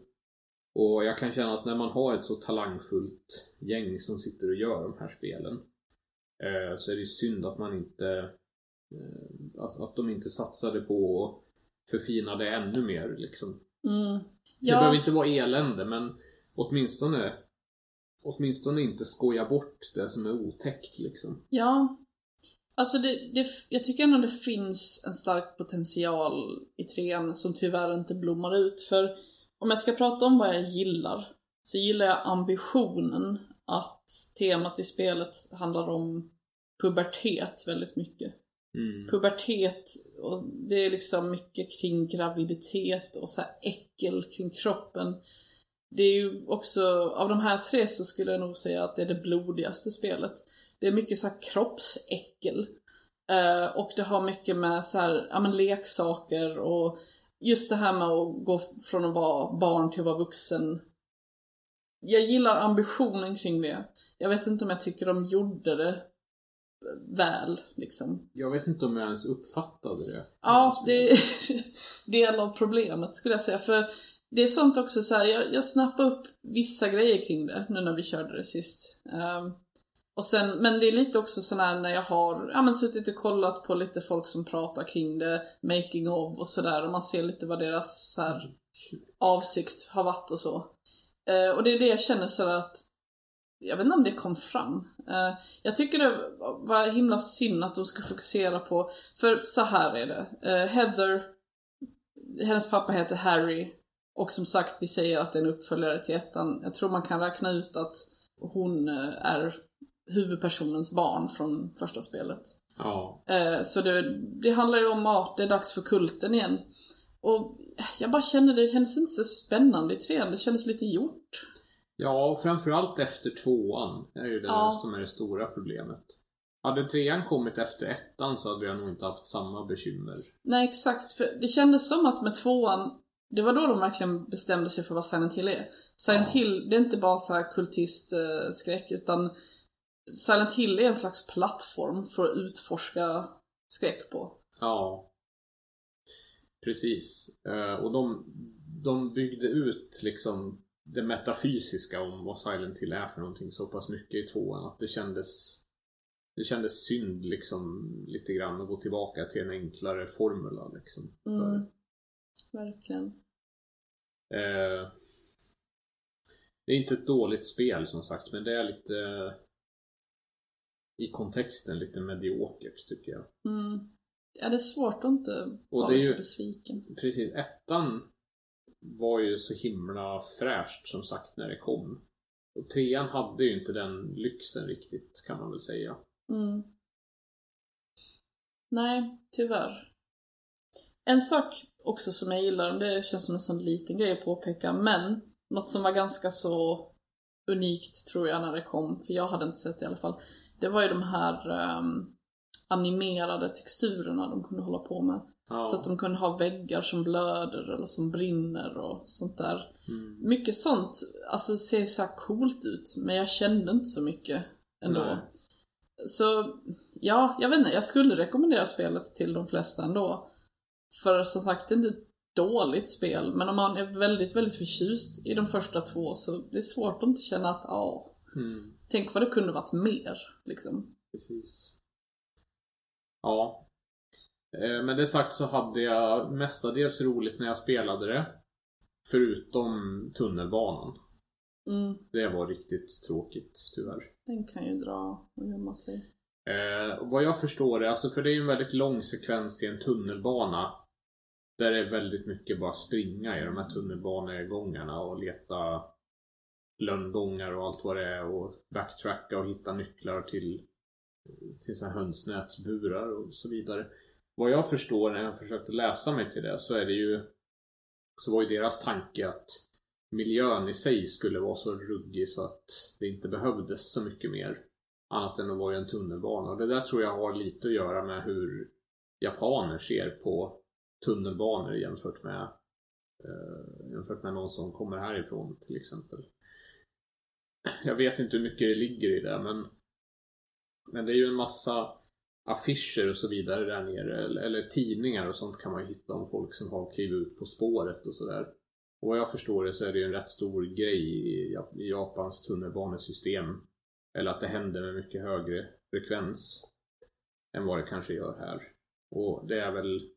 Och jag kan känna att när man har ett så talangfullt gäng som sitter och gör de här spelen eh, så är det synd att man inte eh, att, att de inte satsade på att förfina det ännu mer liksom. Mm. Det behöver Ja, inte vara elände men åtminstone åtminstone inte skoja bort det som är otäckt liksom. ja. Alltså det, det, jag tycker ändå det finns en stark potential i trean som tyvärr inte blommar ut. För om jag ska prata om vad jag gillar, så gillar jag ambitionen att temat i spelet handlar om pubertet väldigt mycket. Mm. Pubertet, och det är liksom mycket kring graviditet och så här äckel kring kroppen. Det är ju också, av de här tre så skulle jag nog säga att det är det blodigaste spelet. Det är mycket så här kroppsäckel. Eh, och det har mycket med så här, ja men leksaker och just det här med att gå från att vara barn till att vara vuxen. Jag gillar ambitionen kring det. Jag vet inte om jag tycker de gjorde det väl, liksom. Jag vet inte om jag ens uppfattade det. Ja, det är del av problemet skulle jag säga. För det är sånt också så här, jag, jag snappade upp vissa grejer kring det nu när vi körde det sist. Ehm, och sen, men det är lite också sån här när jag har ja, men suttit och kollat på lite folk som pratar kring det, making of och sådär och man ser lite vad deras så här, avsikt har varit och så. Eh, och det är det jag känner så att jag vet inte om det kom fram. Eh, jag tycker det var himla synd att de skulle fokusera på, för så här är det. Eh, Heather, hennes pappa heter Harry och som sagt vi säger att det är en uppföljare till ettan. Jag tror man kan räkna ut att hon eh, är huvudpersonens barn från första spelet. Ja. Eh, Så det, det handlar ju om att det är dags för kulten igen. Och jag bara kände det kändes inte så spännande i trean, det kändes lite gjort. Ja, och framförallt efter tvåan är ju det Ja. som är det stora problemet. Hade trean kommit efter ettan så hade jag nog inte haft samma bekymmer. Nej exakt, för det kändes som att med tvåan, det var då de verkligen bestämde sig för vad Silent Hill är. Silent Ja. Hill, det är inte bara så här kultistskräck utan Silent Hill är en slags plattform för att utforska skräck på. Ja. Precis. Eh, och de, de byggde ut liksom det metafysiska om vad Silent Hill är för någonting så pass mycket i tvåan att det kändes det kändes synd liksom lite grann att gå tillbaka till en enklare formula liksom. För, Mm. Verkligen. Eh, det är inte ett dåligt spel som sagt, men det är lite i kontexten lite mediokert tycker jag. Mm. Ja, det är svårt att inte Och vara det är lite ju- besviken. Precis, ettan var ju så himla fräscht som sagt när det kom. Och trean hade ju inte den lyxen riktigt kan man väl säga. Mm. Nej, tyvärr. En sak också som jag gillar, det känns som en sån liten grej att påpeka, men något som var ganska så unikt tror jag när det kom, för jag hade inte sett det i alla fall. Det var ju de här ehm, animerade texturerna de kunde hålla på med. Ja. Så att de kunde ha väggar som blöder eller som brinner och sånt där. Mm. Mycket sånt, alltså ser ju så här coolt ut, men jag kände inte så mycket ändå. Nej. Så, ja, jag vet inte, jag skulle rekommendera spelet till de flesta ändå. För som sagt, det är inte ett dåligt spel, men om man är väldigt, väldigt förtjust i de första två så det är svårt att inte känna att, ja, Mm. Tänk vad det kunde varit mer, liksom. Precis. Ja. Eh, Men det sagt så hade jag mestadels roligt när jag spelade det. Förutom tunnelbanan. Mm, Det var riktigt tråkigt tyvärr. den kan ju dra och gömma sig. Eh, vad jag förstår det, alltså för det är ju en väldigt lång sekvens i en tunnelbana. Där det är väldigt mycket bara springa i de här tunnelbanegångarna och leta lönngångar och allt vad det är och backtracka och hitta nycklar till, till så här hönsnätsburar och så vidare. Vad jag förstår när jag försökte läsa mig till det så är det ju så var ju deras tanke att miljön i sig skulle vara så ruggig så att det inte behövdes så mycket mer. Annat än att vara i en tunnelbana. Och det där tror jag har lite att göra med hur japaner ser på tunnelbanor jämfört med eh, jämfört med någon som kommer härifrån till exempel. Jag vet inte hur mycket det ligger i det men men det är ju en massa affischer och så vidare där nere eller, eller tidningar och sånt kan man ju hitta om folk som har klivit ut på spåret och sådär. Och vad jag förstår det så är det ju en rätt stor grej i, i Japans tunnelbanesystem. Eller att det händer med mycket högre frekvens än vad det kanske gör här. Och det är väl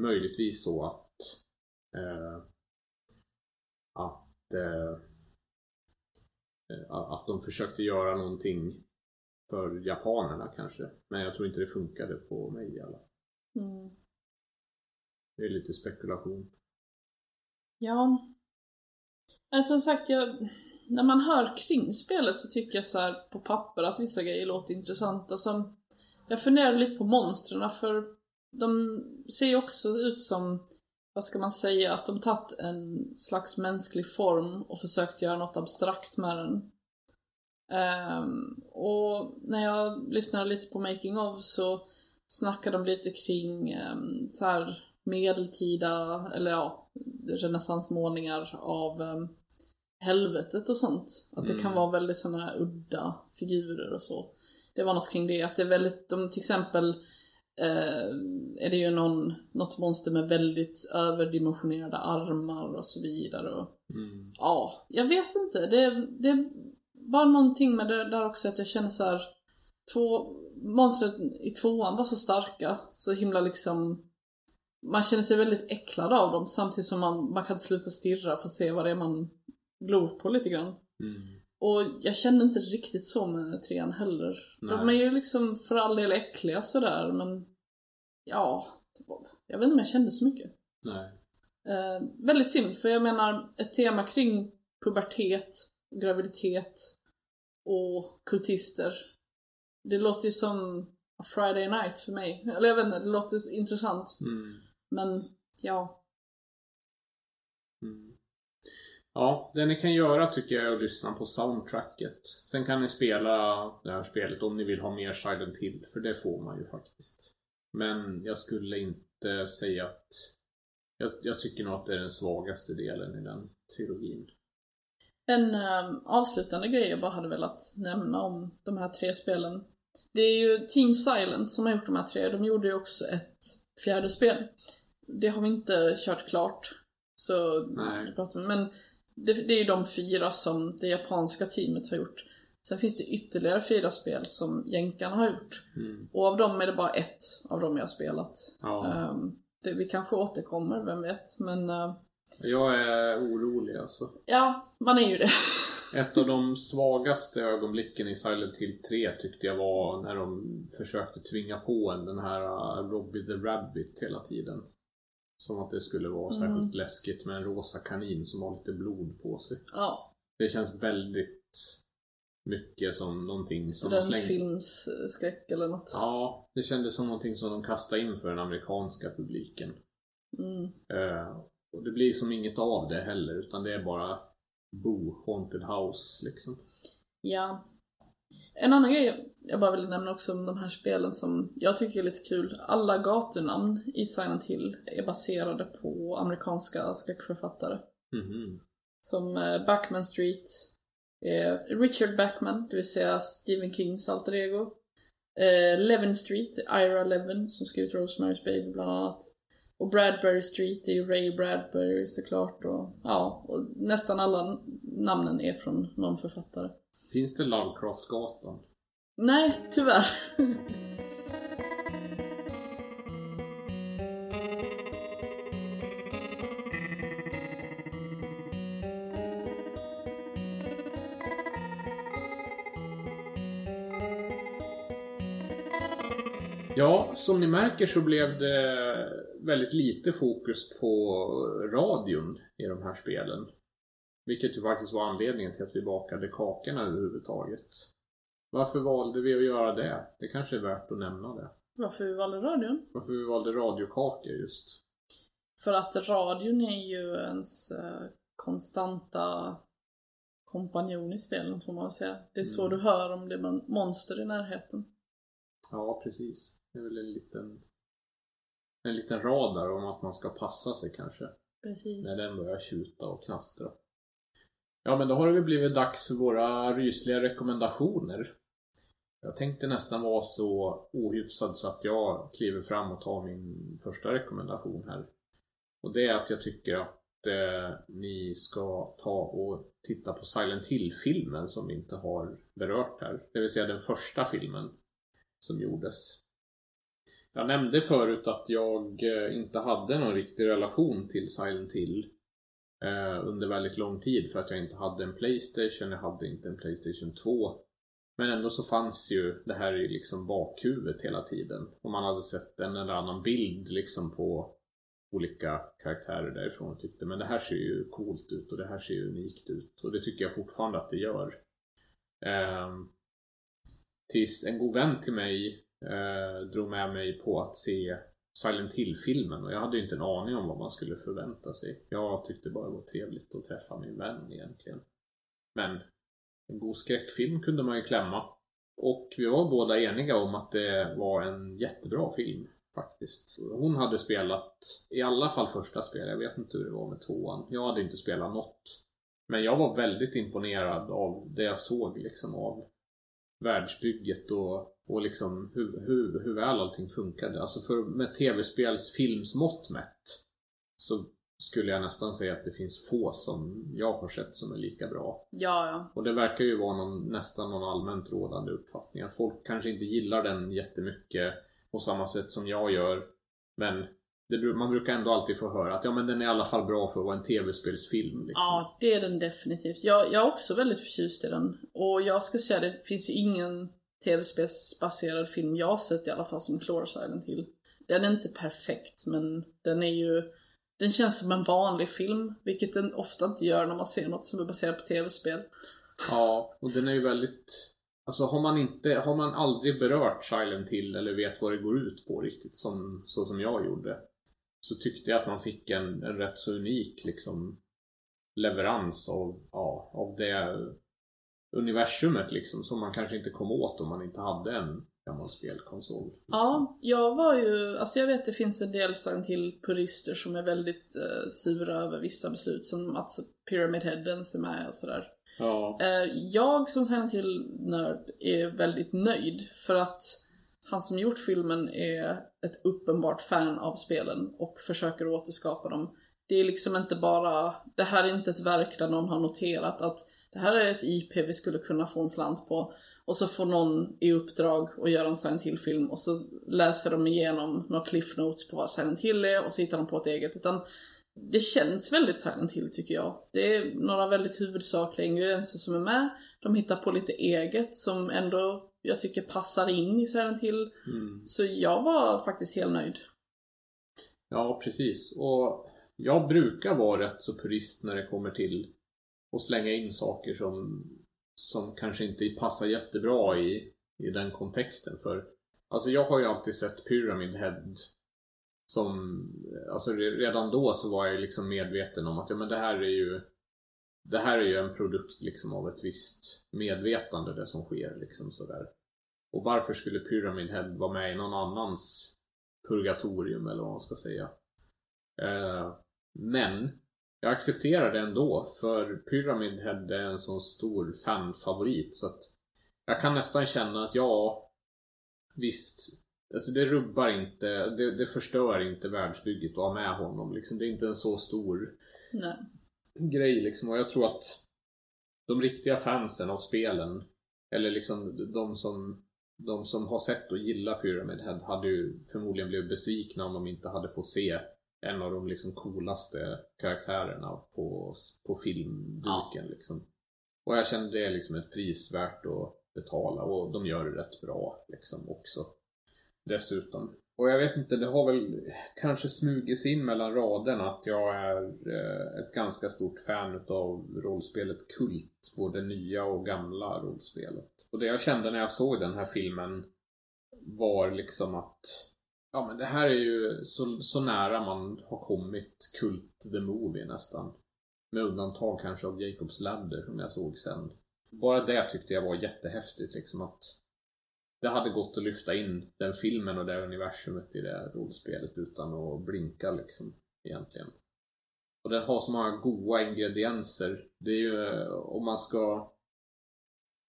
möjligtvis så att eh, att eh, eh, att de försökte göra någonting för japanerna kanske. Men jag tror inte det funkade på mig i alla fall. Mm. Det är lite spekulation. Ja. Men som sagt, jag, när man hör kring spelet så tycker jag så här på papper att vissa grejer låter intressanta. Som, jag funderar lite på monstren för de ser ju också ut som, vad ska man säga, att de tagit en slags mänsklig form och försökt göra något abstrakt med den. Ehm, och när jag lyssnade lite på Making of så snackade de lite kring um, så här medeltida, eller ja, renässansmålningar av um, helvetet och sånt. Att det kan Mm. vara väldigt sådana udda figurer och så. Det var något kring det, att det är väldigt, de, till exempel eh, är det ju någon, något monster med väldigt överdimensionerade armar och så vidare. Och, Mm. Ja, jag vet inte. Det, det var någonting med det där också att jag känner så här. Två, monstret i tvåan var så starka, så himla liksom man känner sig väldigt äcklad av dem samtidigt som man, man kan sluta stirra för att se vad det är man glor på lite grann. Mm. Och jag kände inte riktigt så med trean heller. De är Nej. ju liksom för all del äckliga sådär men ja, jag vet inte om jag kände så mycket. Nej. Eh, väldigt synd, för jag menar ett tema kring pubertet, graviditet och kultister. Det låter ju som Friday night för mig. Eller jag vet inte, det låter intressant. Mm. Men ja, Mm. Ja, det ni kan göra tycker jag är att lyssna på soundtracket. Sen kan ni spela det här spelet om ni vill ha mer Silent Hill, för det får man ju faktiskt. Men jag skulle inte säga att... Jag, jag tycker nog att det är den svagaste delen i den trilogin. En ehm, avslutande grej jag bara hade velat nämna om de här tre spelen. Det är ju Team Silent som har gjort de här tre. De gjorde ju också ett fjärde spel. Det har vi inte kört klart. Så, Nej. men det, det är ju de fyra som det japanska teamet har gjort. Sen finns det ytterligare fyra spel som jänkarna har gjort. Mm. Och av dem är det bara ett av dem jag har spelat. Ja, Ehm, det, vi kanske återkommer, vem vet. Men eh, jag är orolig alltså. ja, man är ju det. Ett av de svagaste ögonblicken i Silent Hill 3 tyckte jag var när de försökte tvinga på en den här uh, Robbie the Rabbit hela tiden. Som att det skulle vara Mm. särskilt läskigt med en rosa kanin som har lite blod på sig. ja, Det känns väldigt mycket som någonting som de slängde. studentfilmsskräck eller något. Ja, det kändes som någonting som de kastade in för den amerikanska publiken. Mm. Eh, och det blir som inget av det heller, utan det är bara Boo Haunted House liksom. Ja. En annan grej jag bara vill nämna också om de här spelen som jag tycker är lite kul. Alla gatunamn i Silent Hill är baserade på amerikanska skräckförfattare. Mhm. Som eh, Backman Street, eh, Richard Backman, det vill säga Stephen Kings alter ego. Eh, Levin Street, Ira Levin som skrivit Rosemary's Baby bland annat. Och Bradbury Street är ju Ray Bradbury såklart. Och, ja, och nästan alla namnen är från någon författare. Finns det Lovecraftgatan? Nej, tyvärr. Ja, som ni märker så blev det väldigt lite fokus på radion i de här spelen. Vilket ju faktiskt var anledningen till att vi bakade kakorna överhuvudtaget. Varför valde vi att göra det? Det kanske är värt att nämna det. Varför vi valde radion? Varför vi valde radiokakor just. För att radion är ju ens eh, konstanta kompanjon i spelen får man säga. Det är så Mm. du hör om det är mon- monster i närheten. Ja, precis. Det är väl en liten, en liten radar om att man ska passa sig kanske. Precis. När den börjar tjuta och knastra. Ja, men då har det väl blivit dags för våra rysliga rekommendationer. Jag tänkte nästan vara så ohyfsad så att jag kliver fram och tar min första rekommendation här. Och det är att jag tycker att eh, ni ska ta och titta på Silent Hill-filmen som vi inte har berört här. Det vill säga den första filmen som gjordes. Jag nämnde förut att jag eh, inte hade någon riktig relation till Silent Hill eh, under väldigt lång tid för att jag inte hade en Playstation, jag hade inte en Playstation 2. Men ändå så fanns ju det här i liksom bakhuvudet hela tiden. Och man hade sett en eller annan bild liksom på olika karaktärer därifrån och tyckte men det här ser ju coolt ut och det här ser ju unikt ut. Och det tycker jag fortfarande att det gör. Eh, tills en god vän till mig eh, drog med mig på att se Silent Hill-filmen och jag hade ju inte en aning om vad man skulle förvänta sig. Jag tyckte bara det var trevligt att träffa min vän egentligen. Men en god skräckfilm kunde man ju klämma. Och vi var båda eniga om att det var en jättebra film faktiskt. Hon hade spelat i alla fall första spelet, jag vet inte hur det var med tvåan. Jag hade inte spelat något. Men jag var väldigt imponerad av det jag såg liksom av världsbygget och, och liksom hur, hur, hur väl allting funkade. Alltså för med tv-spels filmsmått mätt så skulle jag nästan säga att det finns få som jag har sett som är lika bra. Ja, ja. Och det verkar ju vara någon, nästan någon allmänt rådande uppfattning att folk kanske inte gillar den jättemycket på samma sätt som jag gör. Men det, man brukar ändå alltid få höra att ja men den är i alla fall bra för att vara en tv-spelsfilm. Liksom. Ja, det är den definitivt. Jag, jag är också väldigt förtjust i den. Och jag skulle säga det finns ingen tv-spelsbaserad film jag har sett i alla fall som klarar Silent Hill. Den är inte perfekt, men den är ju... Den känns som en vanlig film, vilket den ofta inte gör när man ser något som är baserat på tv-spel. Ja, och den är ju väldigt... Alltså har man inte, har man aldrig berört Silent Hill eller vet vad det går ut på riktigt som, så som jag gjorde. Så tyckte jag att man fick en, en rätt så unik liksom leverans av, ja, av det universumet liksom som man kanske inte kom åt om man inte hade en gammal spelkonsol. Ja, jag var ju, alltså jag vet det finns en del Silent Hill-purister som är väldigt eh, sura över vissa beslut som att Pyramid Head ens är med och sådär. Ja, Eh, jag som Silent Hill-nörd är väldigt nöjd för att han som gjort filmen är ett uppenbart fan av spelen och försöker återskapa dem. Det är liksom inte bara, det här är inte ett verk där någon har noterat att det här är ett IP vi skulle kunna få en slant på. Och så får någon i uppdrag att göra en Silent Hill-film och så läser de igenom några cliff notes på vad Silent Hill är och så hittar de på ett eget. Utan det känns väldigt Silent Hill tycker jag. Det är några väldigt huvudsakliga ingredienser som är med. De hittar på lite eget som ändå jag tycker passar in i Silent Hill. mm. Så jag var faktiskt helt nöjd. ja precis. Och jag brukar vara rätt så purist när det kommer till och slänga in saker som, som kanske inte passar jättebra i, i den kontexten. För alltså jag har ju alltid sett Pyramid Head som, alltså redan då så var jag liksom medveten om att ja men det här är ju det här är ju en produkt liksom av ett visst medvetande det som sker liksom sådär. Och varför skulle Pyramid Head vara med i någon annans purgatorium eller vad man ska säga. Eh, men jag accepterar det ändå för Pyramid Head är en så stor fanfavorit så att jag kan nästan känna att ja, visst, alltså det rubbar inte, det, det förstör inte världsbygget att ha med honom. Liksom, det är inte en så stor Nej. grej liksom. Och jag tror att de riktiga fansen av spelen, eller liksom de som, de som har sett och gillar Pyramid Head hade ju förmodligen blivit besvikna om de inte hade fått se en av de liksom coolaste karaktärerna på, på filmduken. Liksom. Och jag kände det är liksom ett pris värt att betala och de gör det rätt bra liksom också. Dessutom. Och jag vet inte, det har väl kanske smugit sig in mellan raderna att jag är eh, ett ganska stort fan utav rollspelet Kult. Både nya och gamla rollspelet. Och det jag kände när jag såg den här filmen var liksom att Ja men det här är ju så, så nära man har kommit Kult the Movie nästan. Med undantag kanske av Jacobs Ladder som jag såg sen. Bara det tyckte jag var jättehäftigt liksom att det hade gått att lyfta in den filmen och det universumet i det här rollspelet utan att blinka liksom egentligen. Och den har så många goda ingredienser. Det är ju eh, om man ska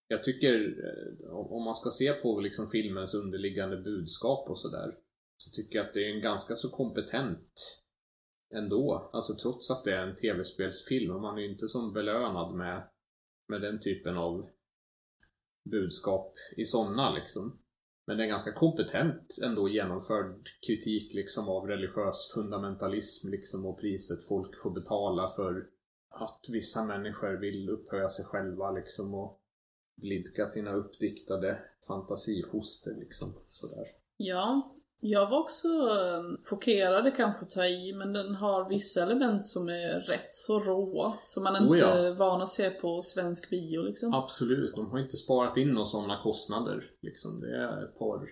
jag tycker eh, om man ska se på liksom filmens underliggande budskap och sådär så tycker jag att det är en ganska så kompetent ändå. Alltså trots att det är en tv-spelsfilm och man är ju inte som belönad med, med den typen av budskap i sådana liksom. Men det är ganska kompetent ändå genomförd kritik liksom av religiös fundamentalism liksom och priset folk får betala för att vissa människor vill upphöja sig själva liksom och blidka sina uppdiktade fantasifoster liksom sådär. Ja, jag var också eh, chockerad, kanske ta i, men den har vissa element som är rätt så råa. Som man inte Oh ja. är van att se på svensk bio liksom. Absolut, de har inte sparat in några sådana kostnader. Liksom. Det är ett par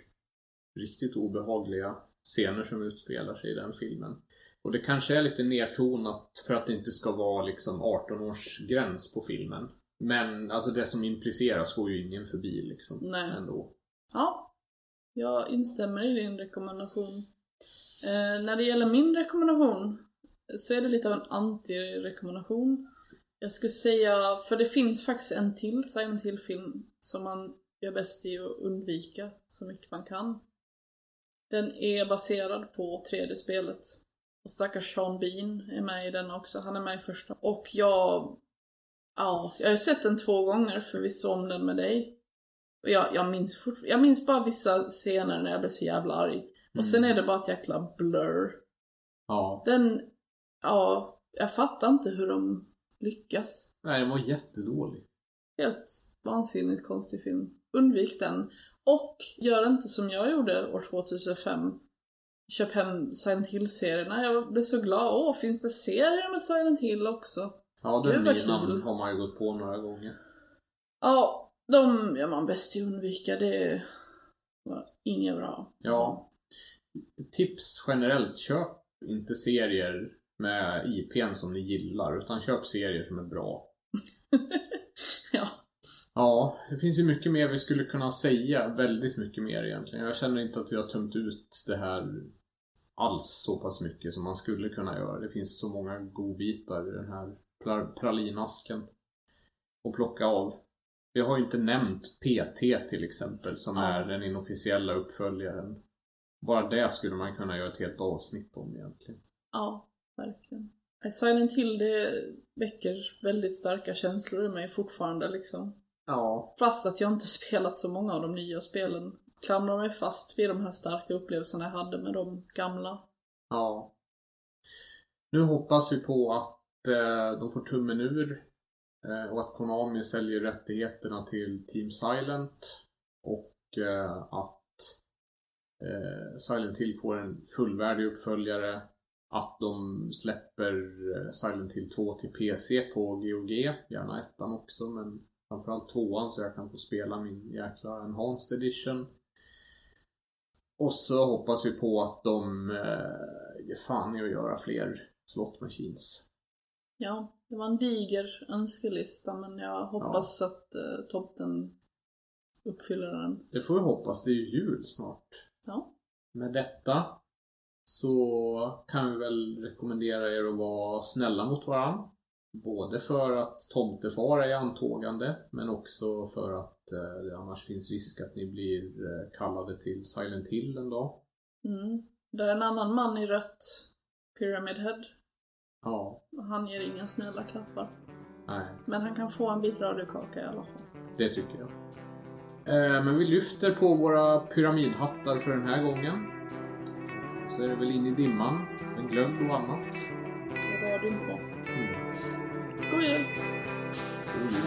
riktigt obehagliga scener som utspelar sig i den filmen. Och det kanske är lite nertonat för att det inte ska vara liksom 18 års gräns på filmen. Men alltså det som impliceras går ju ingen förbi liksom. Nej. Ändå. Ja, jag instämmer i din rekommendation. Eh, när det gäller min rekommendation så är det lite av en anti-rekommendation. Jag skulle säga, för det finns faktiskt en till Silent Hill-film som man gör bäst i att undvika så mycket man kan. Den är baserad på tredje spelet. Och stackars Sean Bean är med i den också. Han är med i första. Och jag... Ja, jag har ju sett den två gånger för vi såg om den med dig. Och jag, jag, minns fort, jag minns bara vissa scener när jag blev så jävla arg. Och sen är det bara ett jäkla blur. Ja. Den... Ja, jag fattar inte hur de lyckas. Nej, den var jättedålig. Helt vansinnigt konstig film. Undvik den. Och gör inte som jag gjorde år 2005. Köp hem Silent Hill-serierna. Jag blev så glad. Åh, finns det serier med Silent Hill också? Ja, den linan har man ju gått på några gånger. Ja, de gör man bäst i att undvika. Det var inget bra. Ja. Tips generellt, köp inte serier med IPn som ni gillar, utan köp serier som är bra. ja. Ja, det finns ju mycket mer vi skulle kunna säga. Väldigt mycket mer egentligen. Jag känner inte att vi har tömt ut det här alls så pass mycket som man skulle kunna göra. Det finns så många godbitar i den här pra- pralinasken att plocka av. Vi har ju inte nämnt PT till exempel, som Ja. är den inofficiella uppföljaren. Bara det skulle man kunna göra ett helt avsnitt om egentligen. Ja, verkligen. Silent Hill, det väcker väldigt starka känslor i mig fortfarande liksom. Ja. Fast att jag inte spelat så många av de nya spelen. Klamrar mig fast vid de här starka upplevelserna jag hade med de gamla. Ja. Nu hoppas vi på att eh, de får tummen ur Eh, och att Konami säljer rättigheterna till Team Silent och eh, att eh, Silent Hill får en fullvärdig uppföljare. Att de släpper Silent Hill 2 till PC på GOG, gärna ettan också men framförallt tvåan så jag kan få spela min jäkla Enhanced Edition. Och så hoppas vi på att de eh, ger fan i att göra fler slot machines. Ja, det var en diger önskelista men jag hoppas att eh, tomten uppfyller den. Det får vi hoppas. Det är ju jul snart. Ja. Med detta så kan vi väl rekommendera er att vara snälla mot varandra. Både för att tomtefar är antågande men också för att eh, det annars finns risk att ni blir eh, kallade till Silent Hill en dag. Mm. Det är en annan man i rött, Pyramid Head. Ja, Och han ger inga snälla klappar. nej, Men han kan få en bit radiokaka i alla fall. det tycker jag. Eh, men vi lyfter på våra pyramidhattar för den här gången. Så är det väl in i dimman med glögg och annat. Radion på. Mm. God jul! God jul.